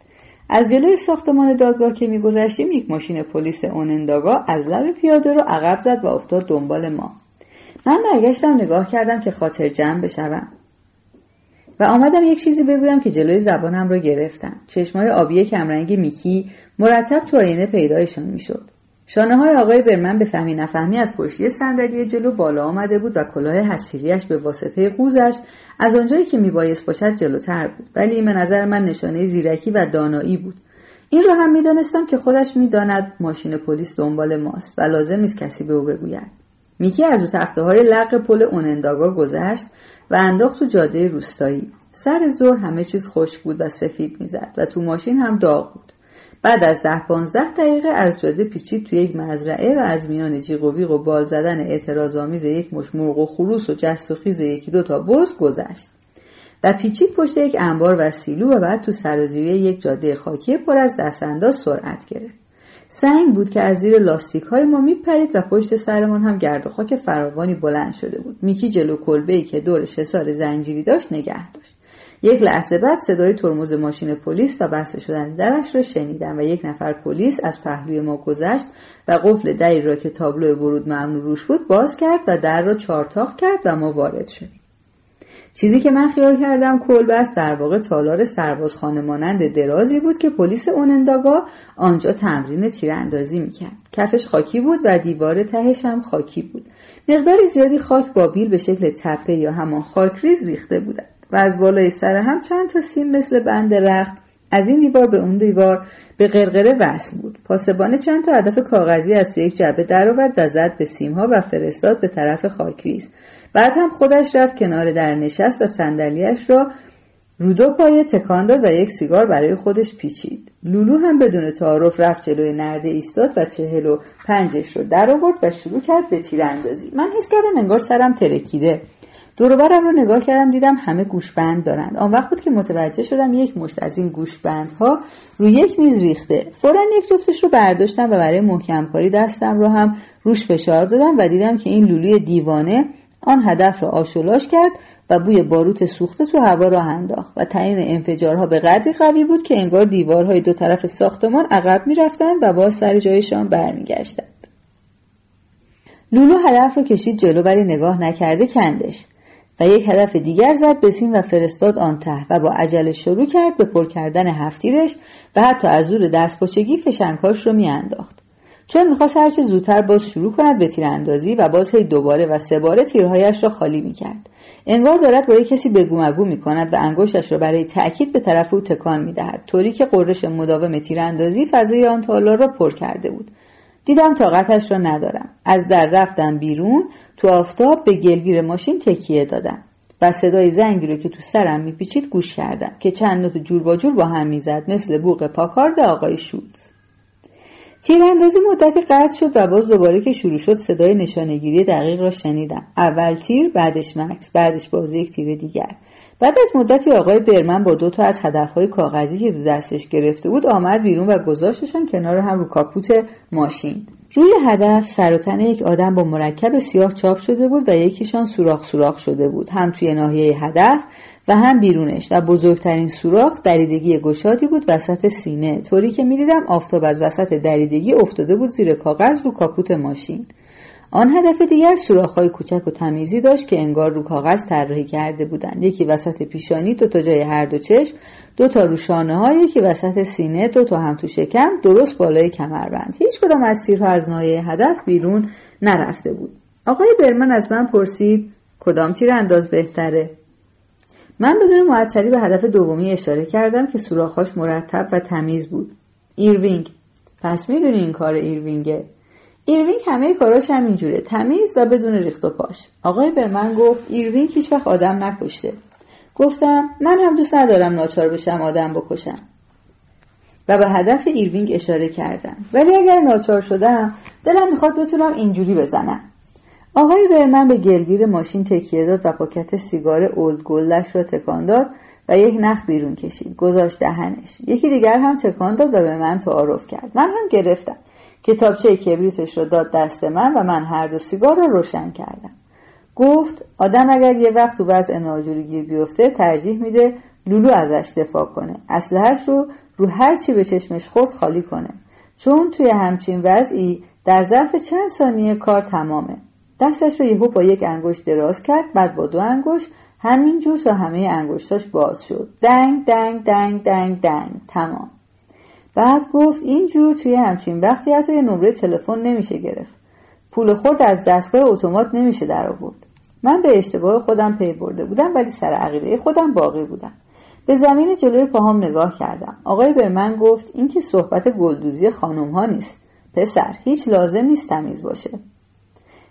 از جلوی ساختمان دادگاه که میگذشتیم یک ماشین پلیس اوننداگا از لب پیاده رو عقب زد و افتاد دنبال ما. من برگشتم نگاه کردم که خاطر جمع بشوم. و آمدم یک چیزی بگویم که جلوی زبانم را گرفتم. چشمای آبی کمرنگ میکی مرتب تو آینه پیدایشان می‌شد. شانه های آقای برمن به فهمی نفهمی از پشتی صندلی جلو بالا آمده بود و کلاه حسیریش به واسطه قوزش از آنجایی که میبایست باشد جلوتر بود. ولی به نظر من نشانه زیرکی و دانایی بود. این را هم می‌دانستم که خودش می‌داند ماشین پلیس دنبال ماست و لازم نیست کسی به او بگوید. میکی از رو تخته های لق پل اوننداگا گذشت و انداخت تو جاده روستایی. سر ظهر همه چیز خشک بود و سفید می‌زد و تو ماشین هم داغ بود. بعد از ده پانزده دقیقه از جاده پیچید توی یک مزرعه و از میان جیغ و ویغ و بال زدن اعتراضآمیز یک مش مرغ و خروس و جست و خیز یکی دو تا بز گذشت. و پیچید پشت یک انبار و سیلو و بعد تو سرازیری یک جاده خاکی پر از دستانداز سرعت گرفت. سنگ بود که از زیر لاستیک های ما میپرید و پشت سرمان هم گرد و خاک فراوانی بلند شده بود. میکی جلو کلبه ای که دور حصار زنجیری داشت نگه داشت. یک لحظه بعد صدای ترمز ماشین پلیس و بسته شدن درش را شنیدم و یک نفر پلیس از پهلوی ما گذشت و قفل دری را که تابلو ورود ممنوع روش بود باز کرد و در را چارتاق کرد و ما وارد شدیم. چیزی که من خیال کردم کلبست در واقع تالار سربازخانه مانند درازی بود که پلیس اوننداگا آنجا تمرین تیراندازی می‌کرد. کفش خاکی بود و دیوار تهش هم خاکی بود. مقدار زیادی خاک با بیل به شکل تپه یا همان خاکریز ریخته بودند. و از بالای سر هم چند تا سیم مثل بند رخت. از این دیوار به اون دیوار به قرقره وصل بود. پاسبانه چند تا هدف کاغذی از توی یک جعبه درآورد و زد به سیمها و فرستاد به طرف خاکریز. بعد هم خودش رفت کنار در نشست و صندلیاش را رو دو پایه تکان داد و یک سیگار برای خودش پیچید. لولو هم بدون تعارف رفت جلوی نرده ایستاد و چهل و پنجش رو در آورد و شروع کرد به تیراندازی. من حس کردم انگار سرم ترکیده. دوروبرم رو نگاه کردم دیدم همه گوشبند دارند آن وقت بود که متوجه شدم یک مشت از این گوشبندها روی یک میز ریخته. فورا یک جفتش رو برداشتم و برای محکم کاری دستم رو هم روش فشار دادم و دیدم که این لولوی دیوانه آن هدف را آشولاش کرد و بوی باروت سوخته تو هوا راه انداخت و تعیین انفجارها به قدری قوی بود که انگار دیوارهای دو طرف ساختمان عقب می‌رفتند و باز سر جایشان برمیگشتند. لولو هدف رو کشید جلو ولی نگاه نکرده کندش. و یک هدف دیگر زد به سیم و فرستاد آن ته و با عجله شروع کرد به پر کردن هفتیرش و حتی از زور دستپاچگی فشنگهاش رو میانداخت. چون می‌خواست هرچه زودتر باز شروع کند به تیراندازی و باز هی دوباره و سه باره تیرهایش را خالی می‌کرد. انگار دارد با یک کسی بگو مگو می‌کند و انگشتش را برای تاکید به طرف او تکان می‌دهد طوری که قررش مداوم تیراندازی فضای آن تالار را پر کرده بود. دیدم طاقتش را ندارم. از در رفتم بیرون تو آفتاب به گلگیر ماشین تکیه دادم و صدای زنگی رو که تو سرم میپیچید گوش کردم که چند نوت جور با جور با هم می‌زد مثل بوق پاکارد آقای شولز. تیراندازی مدتی قطع شد و باز دوباره که شروع شد صدای نشانگیری دقیق را شنیدم. اول تیر بعدش مکس بعدش باز یک تیر دیگر. بعد از مدتی آقای برمن با دو تا از هدفهای کاغذی که دو دستش گرفته بود آمد بیرون و گذاشتشان کنار هم رو کاپوت ماشین. روی هدف سر و تن یک آدم با مرکب سیاه چاپ شده بود و یکیشان سوراخ سوراخ شده بود. هم توی ناحیه هدف و هم بیرونش و بزرگترین سوراخ دریدگی گشادی بود وسط سینه. طوری که می‌دیدم آفتاب از وسط دریدگی افتاده بود زیر کاغذ رو کاپوت ماشین. آن هدف دیگر سوراخ‌های کوچک و تمیزی داشت که انگار رو کاغذ طراحی کرده بودند. یکی وسط پیشانی دو تا جای هر دو چشم دو تا رو شانه یکی وسط سینه دو تا هم تو شکم درست بالای کمربند. هیچ کدام از تیرها از نایه هدف بیرون نرفته بود. آقای برمن از من پرسید کدام تیر انداز بهتره؟ من بدون معطلی به هدف دومی اشاره کردم که سوراخاش مرتب و تمیز بود. ایروینگ. پس می‌دونی این کار ایروینگه. ایروینگ همه کاراش همینجوره تمیز و بدون ریخت و پاش. آقای برمن گفت ایروینگ هیچ وقت آدم نکشته. گفتم من هم دوست ندارم ناچار بشم آدم بکشم. و به هدف ایروینگ اشاره کردم. ولی اگر ناچار شدم دلم می‌خواد بتونم اینجوری بزنم. آقای برمن به گلگیر ماشین تکیه داد و پاکت سیگار Old Gold ش را تکان داد و یک نخ بیرون کشید. گذاشت دهنش. یکی دیگر هم تکان داد و به من تعارف کرد. من هم گرفتم. کتابچه کبریتش را داد دست من و من هر دو سیگار را روشن کردم. گفت آدم اگر یه وقت تو وضع ناجوری گیر بیفته ترجیح میده لولو ازش دفاع کنه. اسلحهش رو رو هر چی به چشمش خورد خالی کنه. چون توی همچین وضعی در ظرف چند ثانیه کار تمامه. دستش رو یهو با یک انگشت دراز کرد بعد با دو انگشت همینجور تا همه انگشتاش باز شد. دنگ دنگ دنگ دنگ دنگ. تمام. بعد گفت اینجور توی همچین وقتی حتی یه نمره تلفن نمیشه گرفت. پول خورد از دستگاه اتومات نمیشه در آورد. من به اشتباه خودم پی برده بودم ولی سر عقیده خودم باقی بودم. به زمین جلوی پاهام نگاه کردم. آقای برمن گفت این که صحبت گلدوزی خانم ها نیست. پسر هیچ لازم نیست تمیز باشه.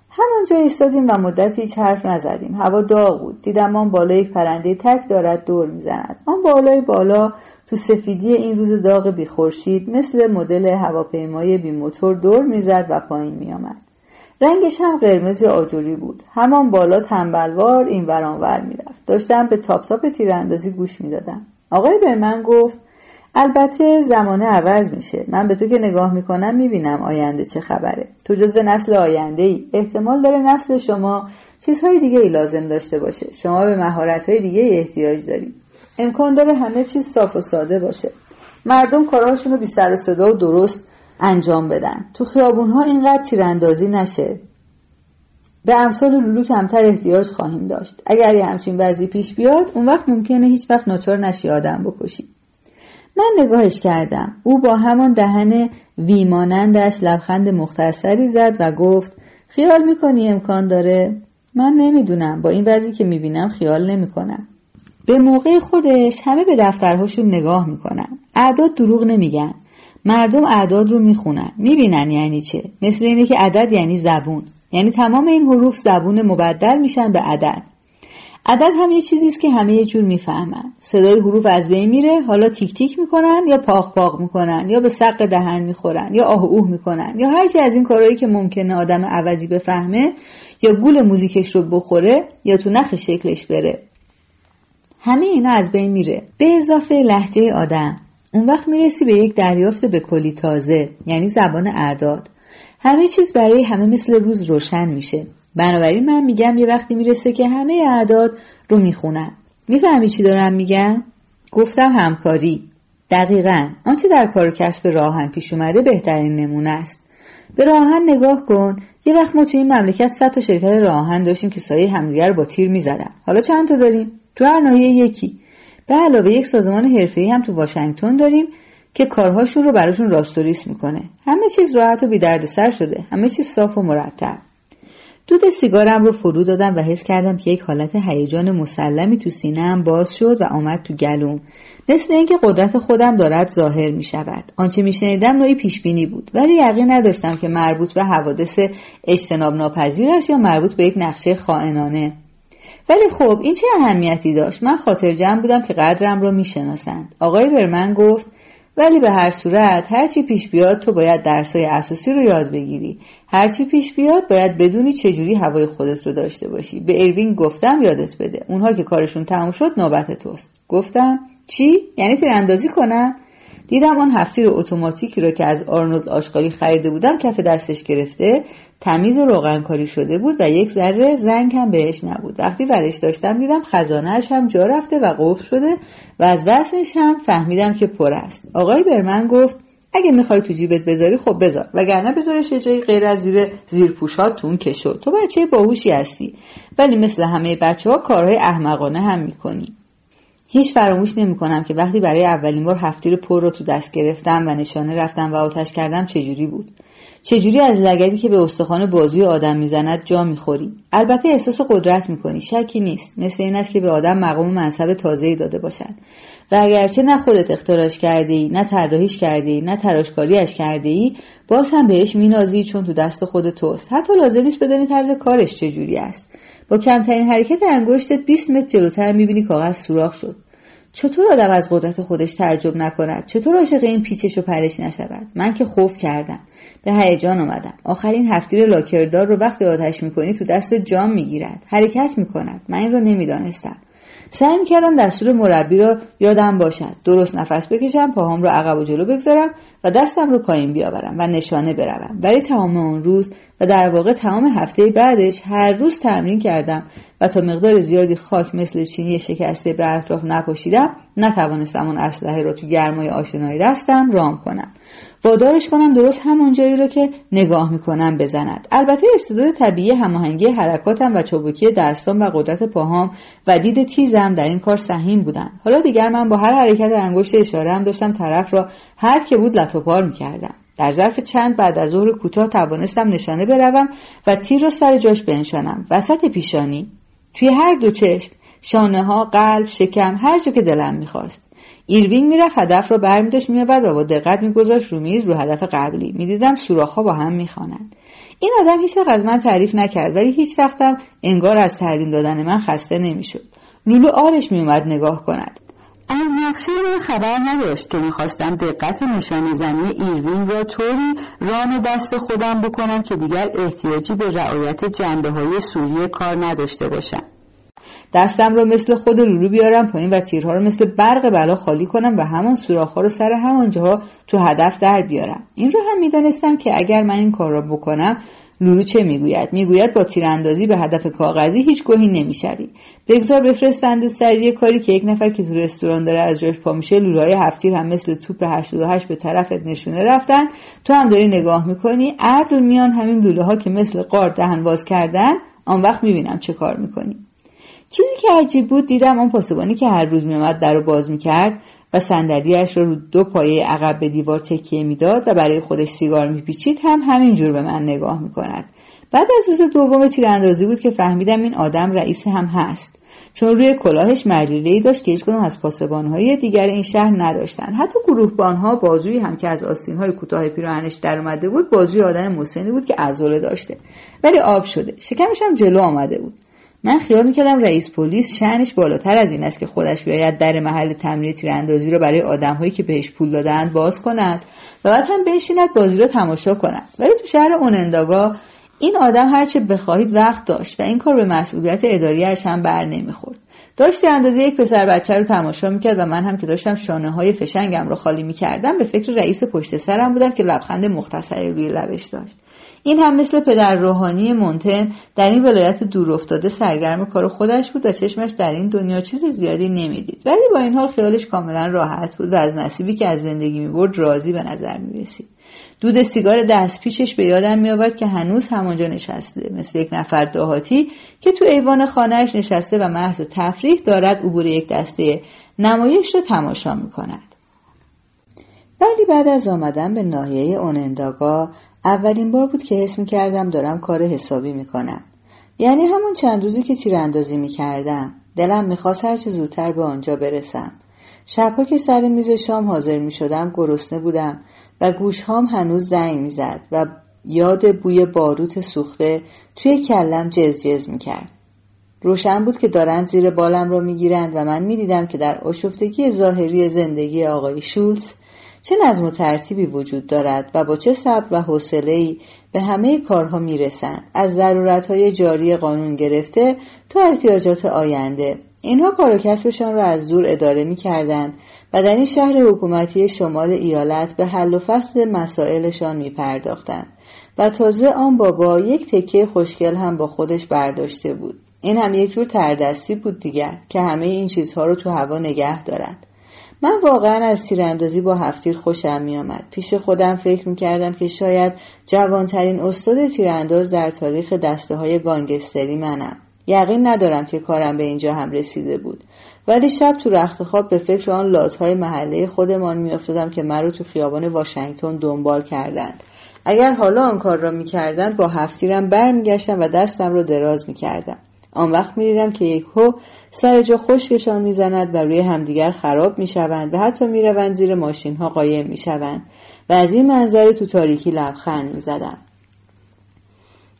همانجا ایستادیم و مدت هیچ حرف نزدیم. هوا داغ بود. دیدم آن بالا یک پرنده تک دارد دور می‌زند. آن بالای بالا تو سفیدی این روز داغ بیخورشید مثل مدل هواپیمای بی موتور دور می‌زد و پایین میآمد. رنگش هم قرمز آجوری بود. همان بالا تنبلوار این ورانور می‌رفت. داشتم به تاپ تاپ تیراندازی گوش می‌دادم. آقای برمن گفت البته زمانه عوض میشه. من به تو که نگاه می‌کنم می‌بینم آینده چه خبره. تو جزو نسل آینده ای احتمال داره نسل شما چیزهای دیگه ای لازم داشته باشه. شما به مهارت های دیگه احتیاج داری امکان داره همه چیز صاف و ساده باشه. مردم کارهاشون رو بی سر و صدا و درست انجام بدن. تو خیابون ها اینقدر تیراندازی نشه. به امثال لولو کمتر احتیاج خواهیم داشت. اگر یه همچین وضعی پیش بیاد اون وقت ممکنه هیچ وقت ناچار نشی آدم بکشی. من نگاهش کردم. او با همان دهن ویمانندش لبخند مختصری زد و گفت خیال می‌کنی امکان داره؟ من نمی‌دونم. با این وضعی که می‌بینم خیال نمی‌کنم. به موقع خودش همه به دفترهاشون نگاه می‌کنن. اعداد دروغ نمیگن. مردم اعداد رو می‌خونن. می‌بینن یعنی چه؟ مثل اینه که عدد یعنی زبون. یعنی تمام این حروف زبون مبدل میشن به عدد. عدد هم یه چیزی است که همه یه جور می‌فهمن. صدای حروف از بین میره حالا تیک تیک می‌کنن یا پاق پاق می‌کنن یا به سق دهن می‌خورن یا آه اوه می‌کنن یا هرچی از این کارهایی که ممکنه آدم عوضی بفهمه یا گول موزیکش رو بخوره یا تو نخ شکلش بره. همه اینا از بین میره. به اضافه لحجه آدم. اون وقت می‌رسی به یک دریافت به کلی تازه یعنی زبان اعداد. همه چیز برای همه مثل روز روشن میشه. بنابراین من میگم یه وقتی می‌رسه که همه اعداد رو می‌خونن. می‌فهمی چی دارم میگم؟ گفتم همکاری. دقیقا. آنچه در کار کسب راهن پیش اومده بهترین نمونه است. به راهن نگاه کن. یه وقت ما توی این مملکت صد تا شرکت راهن داشتیم که سایه همدیگر با تیر می‌زدن. حالا چند تا داریم؟ تو هر ناحیه یکی. به علاوه یک سازمان حرفه‌ای هم تو واشنگتن داریم که کارهاشون رو براشون راستوریس می‌کنه. همه چیز راحت و بیدردسر شده. همه چیز صاف و مرتب. دود سیگارم رو فرو دادم و حس کردم که یک حالت هیجان مسلمی تو سینهام باز شد و آمد تو گلوم. مثل اینکه قدرت خودم دارد ظاهر می شود آنچه می شنیدم نوعی پیش بینی بود. ولی یقین نداشتم که مربوط به حوادث اجتناب ناپذیر است یا مربوط به یک نقشه خائنانه. ولی خب این چه اهمیتی داشت؟ من خاطر جمع بودم که قدرم را می‌شناسند. آقای برمن گفت ولی به هر صورت هرچی پیش بیاد تو باید درسای اساسی رو یاد بگیری. هرچی پیش بیاد باید بدونی چجوری هوای خودت رو داشته باشی. به اروین گفتم یادت بده. اونها که کارشون تموم شد نوبت توست. گفتم چی؟ یعنی تیراندازی کنم؟ دیدم آن هفتیر اتوماتیکی را که از آرنولد آشغالی خریده بودم کف دستش گرفته تمیز و روغنکاری شده بود و یک ذره زنگ هم بهش نبود. وقتی ورش داشتم دیدم خزانهش هم جا رفته و قفل شده و از بسش هم فهمیدم که پر است. آقای برمن گفت اگه می‌خوای تو جیبت بذاری خب بذار. وگرنه بذارش یه جایی غیر از زیر زیر پوشات تو کشو تو بچه باهوشی هستی. ولی مثل همه بچه ها کارهای احمقانه هم می‌کنی. هیچ فراموش نمی کنم که وقتی برای اولین بار هفتیر پر رو تو دست گرفتم و نشانه رفتم و آتش کردم چجوری بود. چجوری از لگدی که به استخوان بازوی آدم می‌زند جا می‌خوری؟ البته احساس قدرت می‌کنی شکی نیست مثل این است که به آدم مقام منصب تازه‌ای داده باشند و اگرچه نه خودت اختراش کرده ای نه طراحیش کرده ای نه تراشکاریش کرده ای باز هم بهش مینازی چون تو دست خود توست. حتی لازم نیست بدانی طرز کارش چجوری است. با کمترین حرکت انگشتت 20 متر جلوتر می‌بینی کاغذ سوراخ شد. چطور آدم از قدرت خودش تعجب نکند؟ چطور عاشق این پیچش و پرش نشود؟ من که خوف کردم. به هیجان آمدم آخرین هفتیر لاکردار رو وقتی آتش می‌کنی تو دست جام می‌گیرد. حرکت می‌کند. من این رو نمی‌دانستم. سعی می‌کردم دستور مربی را یادم باشد. درست نفس بکشم پاهام رو عقب و جلو بگذارم و دستم رو پایین بیاورم و نشانه بروم. ولی تمام اون روز و در واقع تمام هفته بعدش هر روز تمرین کردم و تا مقدار زیادی خاک مثل چینی شکسته به اطراف نپاشیدم نتوانستم اون اسلحه را تو گرمای آشنای دستم رام کنم. وادارش کنم درست همان جایی رو که نگاه می‌کنم بزند. البته استعداد طبیعی هماهنگی حرکاتم و چابکی دستام و قدرت پاهام و دید تیزم در این کار سهیم بودند. حالا دیگر من با هر حرکت انگشت اشاره هم داشتم طرف را هر که بود لطوپار می‌کردم. در ظرف چند بعد از ظهر کوتاه توانستم نشانه بروم و تیر را سر جاش بنشانم. وسط پیشانی توی هر دو چشم شانه ها قلب شکم هر جا که دلم می‌خواست. ایروینگ می‌رفت هدف را برمیداشت میآورد و با دقت میگذاشت رو میز رو هدف قبلی. می‌دیدم سوراخها با هم می‌خوانند. این آدم هیچ وقت از من تعریف نکرد ولی هیچ وقتم انگار از تعلیم دادن من خسته نمی‌شد. لولو آرش میومد نگاه کند. از نقشه من خبر نداشت که می‌خواستم دقت نشانه زنی ایروینگ را طوری ران دست خودم بکنم که دیگر احتیاجی به رعایت جنبه های صوری کار نداشته باشم. دستم رو مثل خود لولو بیارم پایین و تیرها رو مثل برق بلا خالی کنم و همان سوراخ‌ها رو سر همان جاها تو هدف در بیارم. این رو هم می‌دانستم که اگر من این کار را بکنم لولو چه می‌گوید؟ می‌گوید با تیراندازی به هدف کاغذی هیچ گوهی نمی‌شوی. بگذار بفرستند سر کاری که یک نفر که تو رستوران داره از جاش پا میشه لولوهای هفتیر هم مثل توپ 88 به طرفت نشونه رفتن. تو هم داری نگاه می‌کنی عدل میان همین لولوها که مثل قار دهن باز کردن. آن وقت می‌بینم چه کار می‌کنی. چیزی که عجیب بود دیدم آن پاسبانی که هر روز میآمد در رو باز می‌کرد و صندلیاش را رو دو پایه عقب به دیوار تکیه می‌داد و برای خودش سیگار میپیچید هم همینجور به من نگاه می‌کند. بعد از روز دوم تیراندازی بود که فهمیدم این آدم رئیس هم هست. چون روی کلاهش ای داشت که هیچ کدوم از پاسبانهای دیگر این شهر نداشتند. حتی گروهبانها بازویی هم که از آستینهای کوتاه پیراهنش در اومده بود بازوی آدم مسنی بود که عضله داشته. ولی آب شده. شکمش هم جلو آمده بود. من خیال می‌کردم رئیس پلیس شعنش بالاتر از این است که خودش بیاید در محل تمرین تیراندازی رو برای آدمهایی که بهش پول دادند باز کند و بعد هم بنشیند بازی رو تماشا کند ولی تو شهر اوننداگا این آدم هرچه بخواهید وقت داشت و این کار به مسئولیت اداریش هم بر نمی‌خورد. داشت تیراندازی یک پسر بچه رو تماشا می‌کرد و من هم که داشتم شانه های فشنگم رو خالی می‌کردم به فکر رئیس پشت سرم بودم که لبخند مختصری روی لبش داشت. این هم مثل پدر روحانی مونتن در این ولایت دور افتاده سرگرم کار خودش بود و چشمش در این دنیا چیز زیادی نمی‌دید. ولی با این حال خیالش کاملا راحت بود و از نصیبی که از زندگی می‌برد راضی به نظر می‌رسید. دود سیگار دست پیشش به یادم میآورد که هنوز همانجا نشسته مثل یک نفر دهاتی که تو ایوان خانهاش نشسته و محض تفریح دارد عبور یک دسته نمایش را تماشا می‌کند. ولی بعد از آمدن به ناحیه اوننداگا اولین بار بود که حس می کردم دارم کار حسابی می کنم. یعنی همون چند روزی که تیراندازی می کردم. دلم می‌خواست هرچه زودتر به آنجا برسم. شبها که سر میز شام حاضر می شدم گرسنه بودم و گوشهام هنوز زنگ می‌زد و یاد بوی باروت سوخته توی کلم جز جز می کرد. روشن بود که دارند زیر بالم را می‌گیرند و من می‌دیدم که در آشفتگی ظاهری زندگی آقای شولز چه نظم و ترتیبی وجود دارد و با چه صبر و حوصله‌ای به همه کارها می‌رسند؟ از ضرورتهای جاری قانون گرفته تا احتیاجات آینده. اینها کار و کسبشان را از دور اداره می کردند و در این شهر حکومتی شمال ایالت به حل و فصل مسائلشان می پرداختند و تازه آن بابا یک تکه خوشگل هم با خودش برداشته بود. این هم یک جور تردستی بود دیگر که همه این چیزها رو تو هوا نگه دارد من واقعا از تیراندازی با هفتیر خوشم میآمد. پیش خودم فکر می‌کردم که شاید جوانترین استاد تیرانداز در تاریخ دسته های گانگستری منم. یقین ندارم که کارم به اینجا هم رسیده بود. ولی شب تو رخت خواب به فکر آن های محله خودمان میافتادم که مرا تو خیابان واشنگتن دنبال کردند. اگر حالا آن کار را می‌کردند با هفتیرم برمیگشتم و دستم را دراز می‌کردم. آن وقت می‌دیدم که یک هو سر جا خشکشان می‌زند و روی همدیگر خراب می‌شوند و حتی می‌روند زیر ماشین ها قایم می‌شوند و از این منظره تو تاریکی لبخند می‌زدم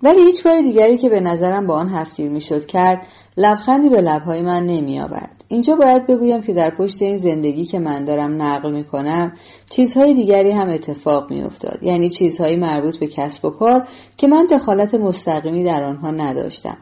ولی هیچ کار دیگری که به نظرم با آن هفتیر می‌شد کرد لبخندی به لبهای من نمیآورد اینجا باید بگویم که در پشت این زندگی که من دارم نقل می کنم چیزهای دیگری هم اتفاق می افتاد. یعنی چیزهایی مربوط به کسب و کار که من دخالت مستقیمی در آنها نداشتم.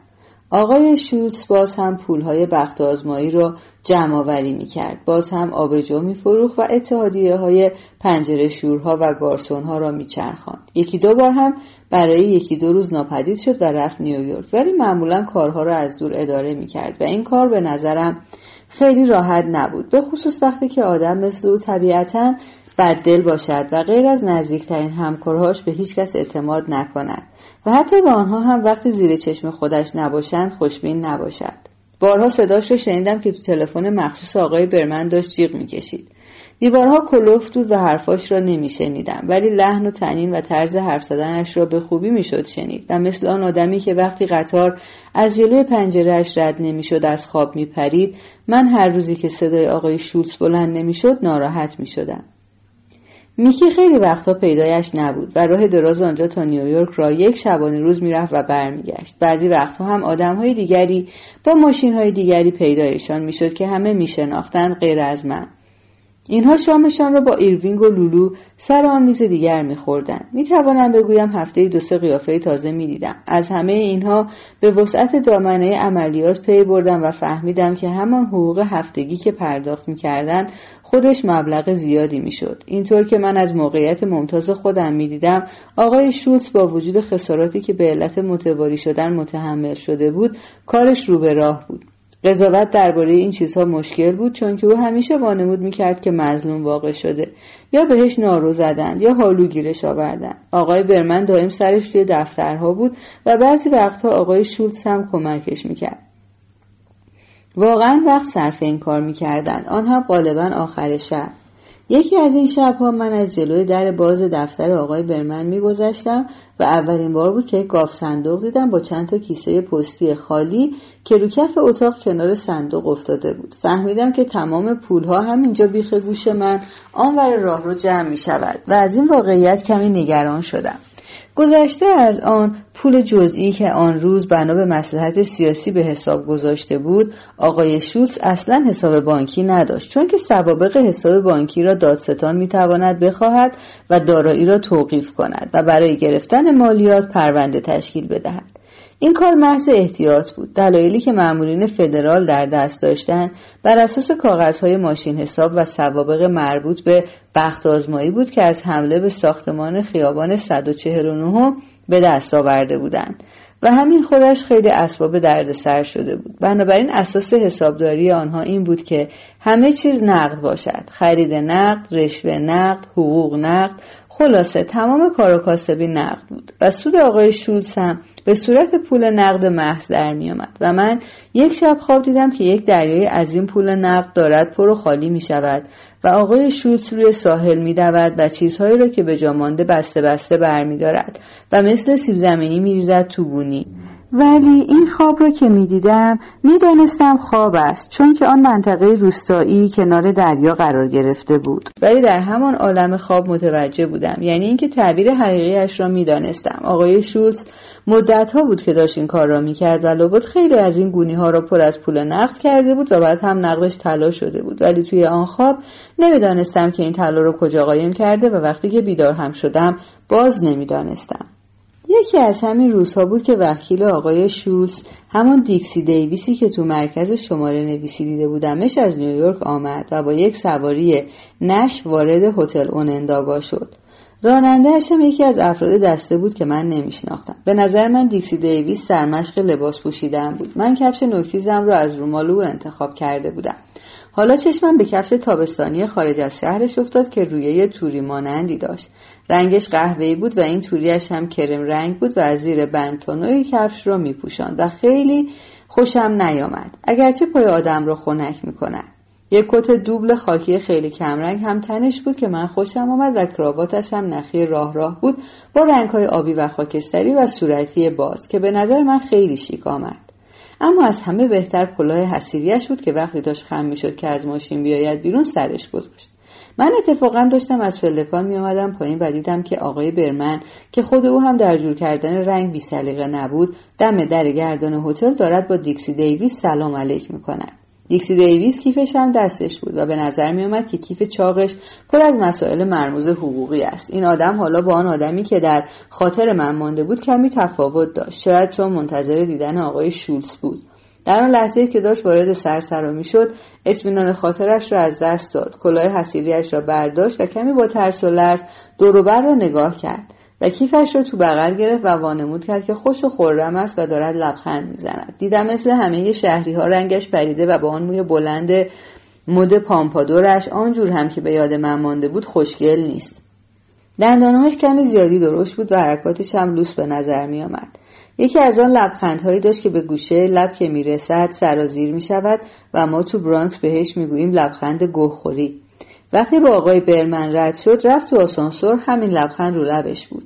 آقای شولتز باز هم پولهای بخت آزمایی را جمع آوری می کرد. باز هم آبجو می فروخ و اتحادیه های پنجره شورها و گارسون ها را می چرخاند. یکی دو بار هم برای یکی دو روز ناپدید شد و رفت نیویورک ولی معمولا کارها را از دور اداره می کرد و این کار به نظرم خیلی راحت نبود به خصوص وقتی که آدم مثل او طبیعتا بددل باشد و غیر از نزدیکترین همکارهاش به هیچ کس اعتماد نکند و حتی به آنها هم وقتی زیر چشم خودش نباشند خوشبین نباشد. بارها صداش رو شنیدم که تو تلفن مخصوص آقای برمن داشت جیغ می‌کشید. دیوارها کلفت بود و حرفاش را نمیشنیدم ولی لحن و تنین و طرز حرف زدنش را به خوبی می‌شد شنید و مثل آن آدمی که وقتی قطار از جلوی پنجرهاش رد نمی‌شد از خواب میپرید من هر روزی که صدای آقای شولز بلند نمی‌شد ناراحت می‌شدم. میکی خیلی وقتها پیدایش نبود و راه دراز آنجا تا نیویورک را یک شبانه روز می‌رفت و برمیگشت. بعضی وقتها هم آدمهای دیگری با ماشینهای دیگری پیدایشان می‌شد که همه میشناختند غیر از من. اینها شامشان را با ایروینگ و لولو سر آن میز دیگر میخوردند. می‌توانم بگویم هفته دو سه قیافه تازه می‌دیدم. از همه اینها به وسعت دامنه عملیات پی بردم و فهمیدم که همان حقوق هفتگی که پرداخت می‌کردند خودش مبلغ زیادی می‌شد. اینطور که من از موقعیت ممتاز خودم می‌دیدم آقای شولتز با وجود خساراتی که به علت متواری شدن متحمل شده بود کارش رو به راه بود. قضاوت درباره این چیزها مشکل بود چون که او همیشه وانمود می‌کرد که مظلوم واقع شده. یا بهش نارو زدند یا حالو گیرش آوردن آقای برمن دائم سرش توی دفترها بود و بعضی وقتها آقای شولتز هم کمکش می‌کرد. واقعا وقت صرف این کار می‌کردند آن هم غالبا آخر شب. یکی از این شبها من از جلوی در باز دفتر آقای برمن میگذشتم و اولین بار بود که یک گاف صندوق دیدم با چند تا کیسه پستی خالی که رو کف اتاق کنار صندوق افتاده بود. فهمیدم که تمام پولها همینجا بیخ گوش من آنور راه رو جمع می شود و از این واقعیت کمی نگران شدم. گذشته از آن پول جزئی که آن روز بنا به مسلحت سیاسی به حساب گذاشته بود آقای شولز اصلا حساب بانکی نداشت. چون که سوابق حساب بانکی را دادستان می‌تواند بخواهد و دارایی را توقیف کند و برای گرفتن مالیات پرونده تشکیل بدهد. این کار محض احتیاط بود. دلایلی که مامورین فدرال در دست داشتند بر اساس کاغذهای ماشین حساب و سوابق مربوط به بخت آزمایی بود که از حمله به ساختمان خیابان 149 به دست آورده بودند. و همین خودش خیلی اسباب دردسر شده بود. بنابراین اساس حسابداری آنها این بود که همه چیز نقد باشد. خرید نقد رشوه نقد حقوق نقد خلاصه تمام کار و کاسبی نقد بود. و سود آقای شولز هم به صورت پول نقد محض در می آمد. و من یک شب خواب دیدم که یک دریای عظیم پول نقد دارد پر و خالی می شود. و آقای شولتز روی ساحل می دود و چیزهایی را که به جا مانده بسته بسته برمیدارد و مثل سیب زمینی می ریزد تو بونی. ولی این خواب را که می‌دیدم می‌دانستم خواب است چون که آن منطقه روستایی کنار دریا قرار گرفته بود. ولی در همان عالم خواب متوجه بودم یعنی اینکه تعبیر حقیقیش را می‌دانستم. آقای شولز مدت ها بود که داشت این کار را می‌کرد و لابد خیلی از این گونی ها را پر از پول نقد کرده بود و بعد هم نقدش طلا شده بود. ولی توی آن خواب نمی‌دانستم که این طلا را کجا قایم کرده و وقتی که بیدار هم شدم باز نمی‌دانستم. یکی از همین روزها بود که وکیل آقای شولز همان دیکسی دیویسی که تو مرکز شماره نویسی دیده بودمش از نیویورک آمد و با یک سواری نش وارد هتل اوننداگا شد. رانندهش هم یکی از افراد دسته بود که من نمیشناختم. به نظر من دیکسی دیویس سرمشق لباس پوشیدن بود. من کفش نوکتیزم را از رومالو انتخاب کرده بودم. حالا چشمم به کفش تابستانی خارج از شهرش افتاد که رویه توری مانندی داشت. رنگش قهوه‌ای بود و این توریش هم کرم رنگ بود و از زیر بنتانوی کفش را میپوشاند و خیلی خوشم نیامد. اگرچه پای آدم را خنک می‌کند. یک کت دوبل خاکی خیلی کمرنگ هم تنش بود که من خوشم آمد و کراواتش هم نخی راه راه بود با رنگهای آبی و خاکستری و صورتی باز که به نظر من خیلی شیک آمد. اما از همه بهتر کلاه حسیریش بود که وقتی داشت خم می‌شد که از ماشین بیاید بیرون سرش گذاشت. من اتفاقا داشتم از پلکان می آمدم پایین و دیدم که آقای برمن که خود او هم در جور کردن رنگ بی سلیقه نبود دم در گردان هتل دارد با دیکسی دیویس سلام علیک می کند. دیکسی دیویس کیفش هم دستش بود و به نظر می آمد که کیف چاقش پر از مسائل مرموز حقوقی است. این آدم حالا با آن آدمی که در خاطر من مانده بود کمی تفاوت داشت. شاید چون منتظر دیدن آقای شولز بود. در آن لحظه که داشت وارد سرسرامی شد اطمینان خاطرش را از دست داد. کلاه حسیریش را برداشت و کمی با ترس و لرز دوروبر را نگاه کرد و کیفش را تو بغل گرفت و وانمود کرد که خوش و خورم است و دارد لبخند می‌زند. دیدم مثل همه شهری ها رنگش پریده و با آن موی بلند مد پامپادورش آنجور هم که به یاد من مانده بود خوشگل نیست. دندانهاش کمی زیادی درشت بود و حرکاتش هم لوس به نظر می آمد. یکی از آن لبخندهایی داشت که به گوشه لب که می‌رسد سرازیر می شود و ما تو برانکس بهش می‌گوییم لبخند گوهخوری وقتی با آقای برمن رد شد رفت تو آسانسور همین لبخند رو لبش بود.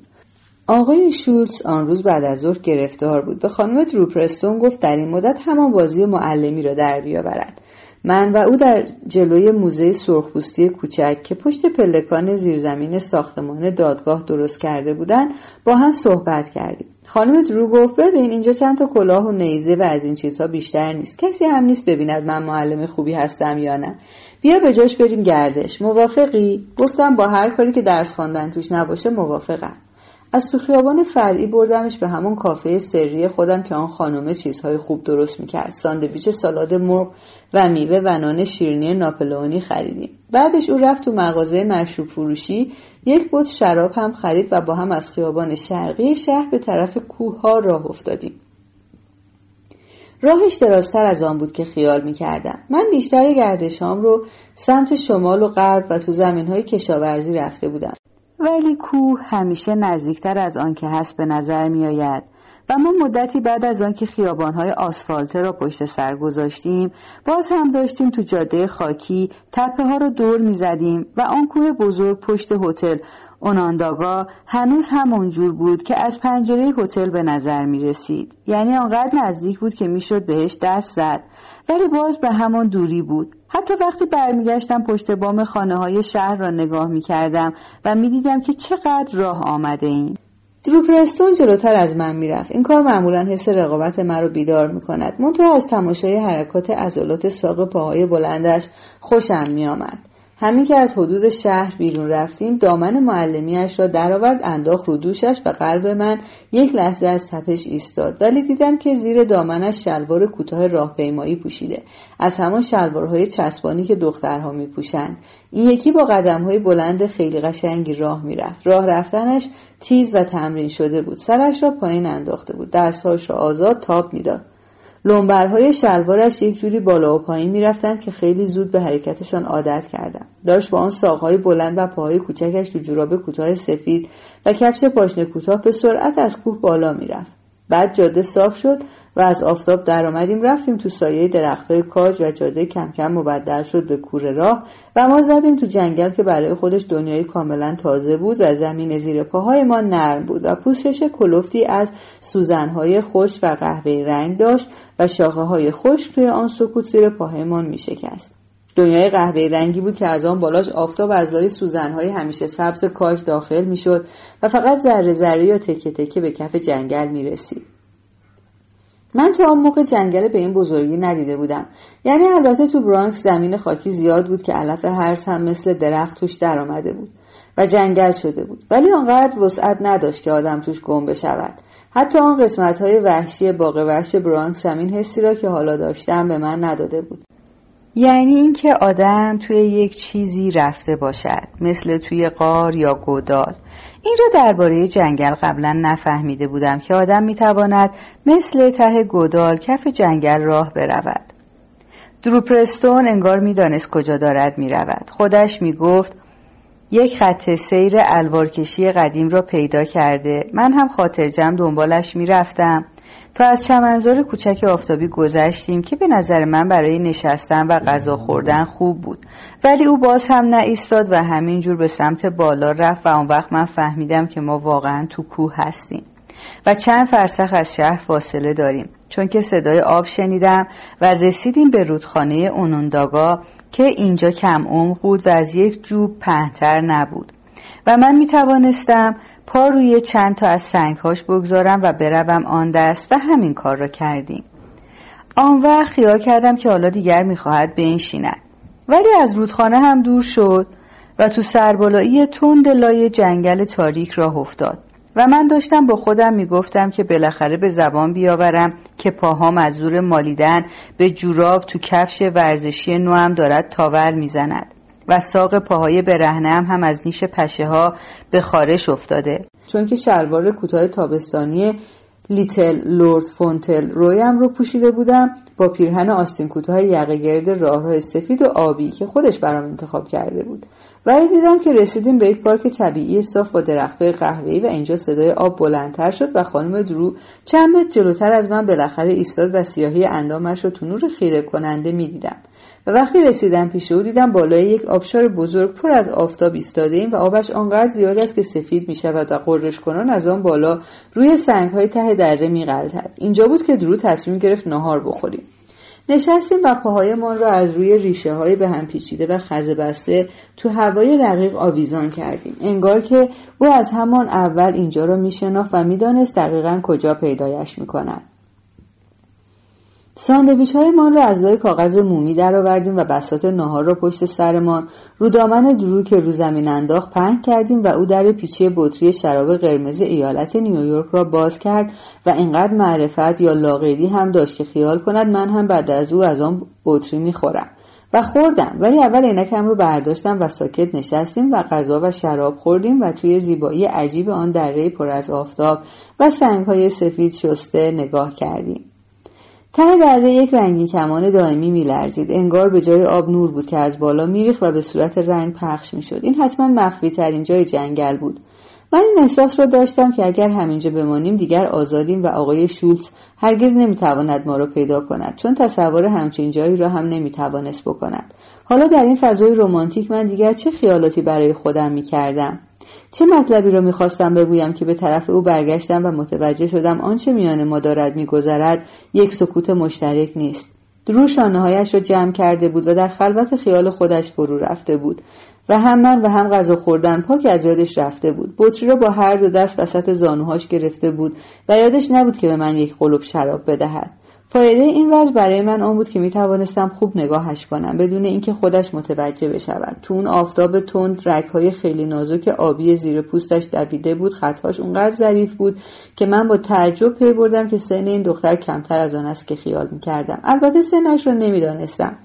آقای شولز آن روز بعد از ظهر گرفتار بود. به خانم دروپرستون گفت در این مدت همان بازی معلمی را در بیاورد. من و او در جلوی موزه سرخپوستی کوچک که پشت پلکان زیرزمین ساختمان دادگاه درست کرده بودند با هم صحبت کردیم. خانم درو گفت ببین اینجا چند تا کلاه و نیزه و از این چیزها بیشتر نیست. کسی هم نیست ببیند من معلم خوبی هستم یا نه. بیا به جاش بریم گردش. موافقی؟ گفتم با هر کاری که درس خواندن توش نباشه موافقم. از تو خیابان فرعی بردمش به همون کافه سری خودم که آن خانومه چیزهای خوب درست می‌کرد. ساندویچ سالاد مرغ و میوه و نان شیرینی ناپلئونی خریدیم. بعدش او رفت تو مغازه مشروب فروشی. یک بوت شراب هم خرید و با هم از خیابان شرقی شهر به طرف کوه ها راه افتادیم. راهش درازتر از آن بود که خیال می‌کردم. من بیشتر گردشام رو سمت شمال و غرب و تو زمین های کشاورزی رفته بودم. ولی کوه همیشه نزدیکتر از آن که هست به نظر می آید و ما مدتی بعد از آنکه خیابانهای آسفالته را پشت سر گذاشتیم باز هم داشتیم تو جاده خاکی تپه ها را دور می زدیم و آن کوه بزرگ پشت هتل. اونانداگا هنوز همونجور بود که از پنجره هتل به نظر می رسید یعنی آنقدر نزدیک بود که می‌شد بهش دست زد. ولی باز به همان دوری بود. حتی وقتی برمیگشتم پشت بام خانه های شهر را نگاه می کردم و می دیدم که چقدر راه آمده این دروپرستون جلوتر از من می‌رفت. این کار معمولا حس رقابت مرا بیدار می‌کند. منتها از تماشای حرکات عضلات ساق پاهای بلندش خوشم میآمد. همین که از حدود شهر بیرون رفتیم دامن معلمیش را درآورد انداخت رو دوشش و قلب من یک لحظه از تپش ایستاد. ولی دیدم که زیر دامنش شلوار کوتاه راهپیمایی پوشیده. از همان شلوارهای چسبانی که دخترها میپوشند. این یکی با قدمهای بلند خیلی قشنگی راه می‌رفت. راه رفتنش تیز و تمرین شده بود. سرش را پایین انداخته بود. دستهاش را آزاد تاب می‌داد. لنبرهای شلوارش یک جوری بالا و پایین می‌رفتند که خیلی زود به حرکتشان عادت کردم داشت با آن ساقهای بلند و پاهای کوچکش تو جوراب کوتاه سفید و کفش پاشنه کوتاه به سرعت از کوه بالا می‌رفت. بعد جاده صاف شد و از آفتاب درآمدیم رفتیم تو سایه درختهای کاج و جاده کم کم مبدل شد به کوره راه و ما زدیم تو جنگل که برای خودش دنیای کاملا تازه بود و زمین زیر پاهای ما نرم بود و پوشش کلفتی از سوزنهای خوش و قهوه رنگ داشت و شاخه های خوش توی آن سکوت زیر پاهایمان می شکست. دنیای قهوه رنگی بود که از آن بالاش آفتاب از لای سوزنهای همیشه سبز کاج داخل می‌شد و فقط ذره ذره یا تکه تکه به کف جنگل می رسید. من تا آن موقع جنگل به این بزرگی ندیده بودم. یعنی البته تو برانکس زمین خاکی زیاد بود که علف هرس هم مثل درخت توش درآمده بود و جنگل شده بود. ولی آنقدر وسعت نداشت که آدم توش گم بشود. حتی آن قسمت های وحشی باغ وحش برانکس همین حسی را که حالا داشتم به من نداده بود. یعنی اینکه آدم توی یک چیزی رفته باشد مثل توی قار یا گودال. این را درباره جنگل قبلا نفهمیده بودم که آدم می‌تواند مثل ته گودال کف جنگل راه برود. دروپرستون انگار می‌دانست کجا دارد می‌رود. خودش می‌گفت یک خط سیر الوارکشی قدیم را پیدا کرده. من هم خاطر جمع دنبالش می‌رفتم. تا از چمنزار کوچک آفتابی گذشتیم که به نظر من برای نشستن و غذا خوردن خوب بود. ولی او باز هم نه ایستاد و همینجور به سمت بالا رفت و آن وقت من فهمیدم که ما واقعا تو کوه هستیم و چند فرسخ از شهر فاصله داریم. چون که صدای آب شنیدم و رسیدیم به رودخانه اونونداگا که اینجا کم عمق بود و از یک جوب پهتر نبود. و من می توانستم پا روی چند تا از سنگهاش بگذارم و بروم آن دست و همین کار را کردیم. آن وقت خیال کردم که حالا دیگر می‌خواهد بنشیند. ولی از رودخانه هم دور شد و تو سربالایی تند لای جنگل تاریک راه افتاد. و من داشتم با خودم می‌گفتم که بالاخره به زبان بیاورم که پاهام از زور مالیدن به جوراب تو کفش ورزشی نوام دارد تاور می‌زند. و ساق پاهای برهنم هم از نیش پشه ها به خارش افتاده. چون که شلوار کوتاه تابستانی Little Lord Fauntleroy م رو پوشیده بودم با پیرهن آستین کوتاه یقه گرد راه راه سفید و آبی که خودش برام انتخاب کرده بود. ولی دیدم که رسیدیم به یک پارک طبیعی صاف با درختای قهوه‌ای و اینجا صدای آب بلندتر شد و خانم درو چند متر جلوتر از من بالاخره ایستاد و سیاهی اندامش رو تو نور خیره کننده می‌دیدم. و وقتی رسیدم پیش او دیدم بالای یک آبشار بزرگ پر از آفتاب ایستاده و آبش آنقدر زیاد است که سفید می شود و غرش کنان از آن بالا روی سنگ های ته دره می اینجا بود که درو تصمیم گرفت نهار بخوریم. نشستیم و پاهایمان را از روی ریشه های به هم پیچیده و خزه بسته تو هوای رقیق آویزان کردیم. انگار که او از همان اول اینجا را میشناخت و می‌دانست دقیقا کجا پیدایش می‌کند. ساندویچ هایمان را از لای کاغذ مومی درآوردیم و بسات ناهار را پشت سرمان رو دامن درو که رو زمین انداخت پهن کردیم و او در پیچی بطری شراب قرمز ایالت نیویورک را باز کرد و اینقدر معرفت یا لاغری هم داشت که خیال کند من هم بعد از او از آن بطری می‌خورم. و خوردم ولی اول عینکم رو برداشتم و ساکت نشستیم و غذا و شراب خوردیم و توی زیبایی عجیب آن دره پر از آفتاب و سنگهای سفید شسته نگاه کردیم. ته دره یک رنگی کمان دائمی میلرزید. انگار به جای آب نور بود که از بالا میریخت و به صورت رنگ پخش می‌شد. این حتما مخفی ترین جای جنگل بود. من این احساس را داشتم که اگر همینجا بمانیم دیگر آزادیم و آقای شولز هرگز نمی‌تواند ما را پیدا کند چون تصور همچین جایی را هم نمی‌توانست بکند. حالا در این فضای رمانتیک من دیگر چه خیالاتی برای خودم می‌کردم؟ چه مطلبی را می‌خواستم بگویم که به طرف او برگشتم و متوجه شدم آنچه میان ما دارد میگذرد یک سکوت مشترک نیست. درو شانههایش را جمع کرده بود و در خلوت خیال خودش فرو رفته بود. و هم من و هم غذا خوردن پاک از یادش رفته بود. بطری را با هر دو دست وسط زانوهاش گرفته بود و یادش نبود که به من یک قلوب شراب بدهد. فایده این وضع برای من آن بود که می توانستم خوب نگاهش کنم بدون اینکه خودش متوجه بشود. تو اون آفتاب تند رگهای خیلی نازک آبی زیر پوستش دویده بود. خطهاش اونقدر ظریف بود که من با تعجب پی بردم که سن این دختر کمتر از آن است که خیال می کردم البته سنش را نمی‌دانستم.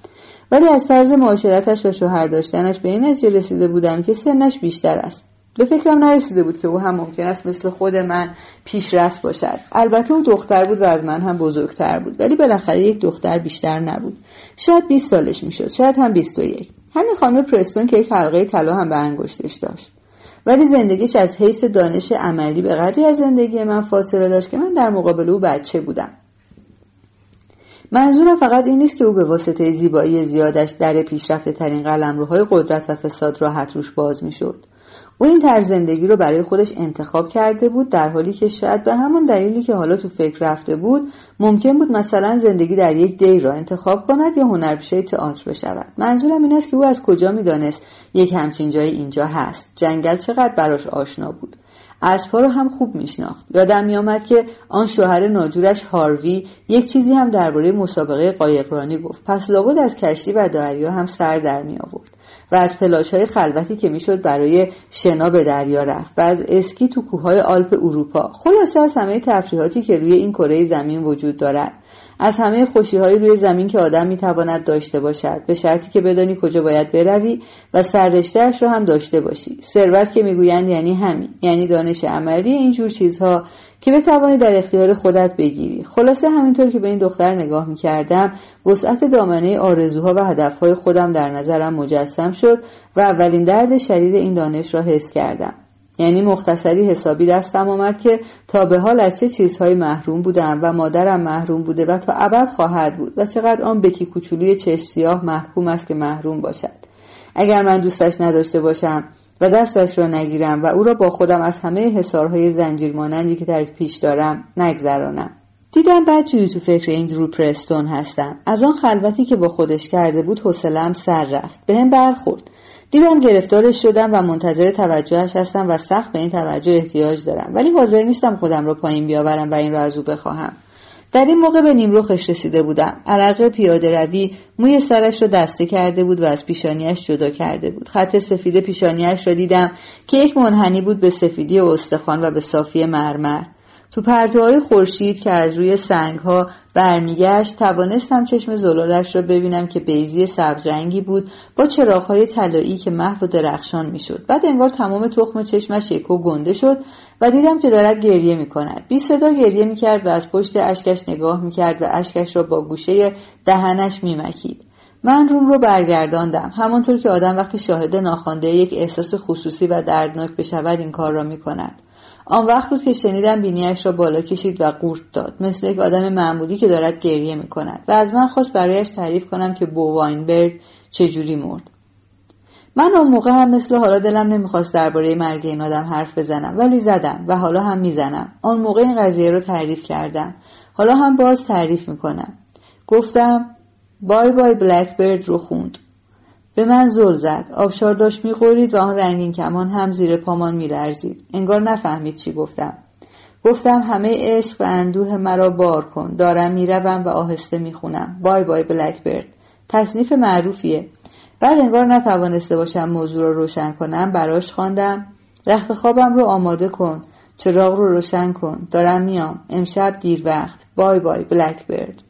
ولی از طرز معاشرتش و شوهر داشتنش به این نتیجه رسیده بودم که سنش بیشتر است. به فکرم نرسیده بود که او هم ممکن است مثل خود من پیشرس باشد. البته او دختر بود و از من هم بزرگتر بود ولی بالاخره یک دختر بیشتر نبود. شاید 20 سالش می‌شد شاید هم 21 همین خانم پرستون که یک حلقه طلا هم به انگشتش داشت. ولی زندگیش از حیث دانش عملی به قدری از زندگی من فاصله داشت که من در مقابل او بچه بودم. منظورم فقط این نیست که او به واسطه زیبایی زیادش در پیشرفته ترین قلمروهای قدرت و فساد راحت روش باز می‌شد. او این طرز زندگی رو برای خودش انتخاب کرده بود در حالی که شاید به همون دلیلی که حالا تو فکر رفته بود ممکن بود مثلا زندگی در یک دی را انتخاب کند یا هنرپیشه تئاتر بشود. منظورم این است که او از کجا می‌دانست یک همچین جایی اینجا هست. جنگل چقدر براش آشنا بود. اسبها رو هم خوب میشناخت. یادم میآمد که آن شوهر ناجورش هاروی یک چیزی هم درباره مسابقه قایقرانی گفت. پس لابد از کشتی و دریا هم سر در می آورد و از پلاش های خلوتی که می‌شد برای شنا به دریا رفت و از اسکی تو کوههای آلپ اروپا. خلاصه از همه تفریحاتی که روی این کره زمین وجود دارد. از همه خوشی های روی زمین که آدم می‌تواند داشته باشد. به شرطی که بدانی کجا باید بروی و سررشتهاش را هم داشته باشی. ثروت که می‌گویند یعنی همین. یعنی دانش عملی اینجور چیزها که بتوانی در اختیار خودت بگیری. خلاصه همینطور که به این دختر نگاه می‌کردم وسعت دامنه آرزوها و هدفهای خودم در نظرم مجسم شد و اولین درد شدید این دانش را حس کردم. یعنی مختصری حسابی دستم آمد که تا به حال از چه چیزهایی محروم بودم و مادرم محروم بوده و تا ابد خواهد بود و چقدر آن بکی کوچولوی چشم سیاه محکوم است که محروم باشد. اگر من دوستش نداشته باشم و دستش را نگیرم و او را با خودم از همه حسارهای زنجیر مانندی که در پیش دارم نگذرانم. دیدم بعد جوری تو فکر این درو پرستون هستم. از آن خلوتی که با خودش کرده بود حوصلهام سر رفت. بهم برخورد. دیدم گرفتارش شدم و منتظر توجهش هستم و سخت به این توجه احتیاج دارم. ولی حاضر نیستم خودم را پایین بیاورم و این را از او بخواهم. در این موقع به نیمروخش رسیده بودم. عرق پیاده روی موی سرش را دسته کرده بود و از پیشانیش جدا کرده بود. خط سفید پیشانیش را دیدم که یک منحنی بود به سفیدی استخوان و به صافی مرمر. تو پرتوهای خورشید که از روی سنگها برمیگشت توانستم چشم زلالش را ببینم که بیزی سبزرنگی بود با چراغهای طلایی که محو و درخشان می‌شد بعد انگار تمام تخم چشمش یکو گنده شد و دیدم که دارد گریه می کند بی صدا گریه می کرد و از پشت اشکش نگاه می کرد و اشکش را با گوشه دهنش می مکید. من روم رو برگرداندم همانطور که آدم وقتی شاهد ناخوانده یک احساس خصوصی و دردناک بشود این کار را می کند. آن وقت بود که شنیدم بینیش را بالا کشید و قورت داد. مثل یک آدم معمولی که دارد گریه می کند و از من خواست برایش تعریف کنم که بو واینبرگ چجوری مرد. من اون موقع هم مثل حالا دلم نمی‌خواست درباره مرگ این آدم حرف بزنم ولی زدم و حالا هم می‌زنم. آن موقع این قضیه رو تعریف کردم. حالا هم باز تعریف می‌کنم. گفتم بای بای بلکبرد رو خوند. به من زل زد. آبشار داشت می‌خورید و آن رنگین کمان هم زیر پامان میلرزید. انگار نفهمید چی گفتم. گفتم همه عشق و اندوه مرا بار کن. دارم می‌روم و آهسته می‌خونم. بای بای بلکبرد تصنیف معروفیه. بعد انگار نتوانسته باشم موضوع رو روشن کنم براش خواندم. رخت خوابم رو آماده کن. چراغ رو روشن کن. دارم میام. امشب دیر وقت. بای بای بلکبرد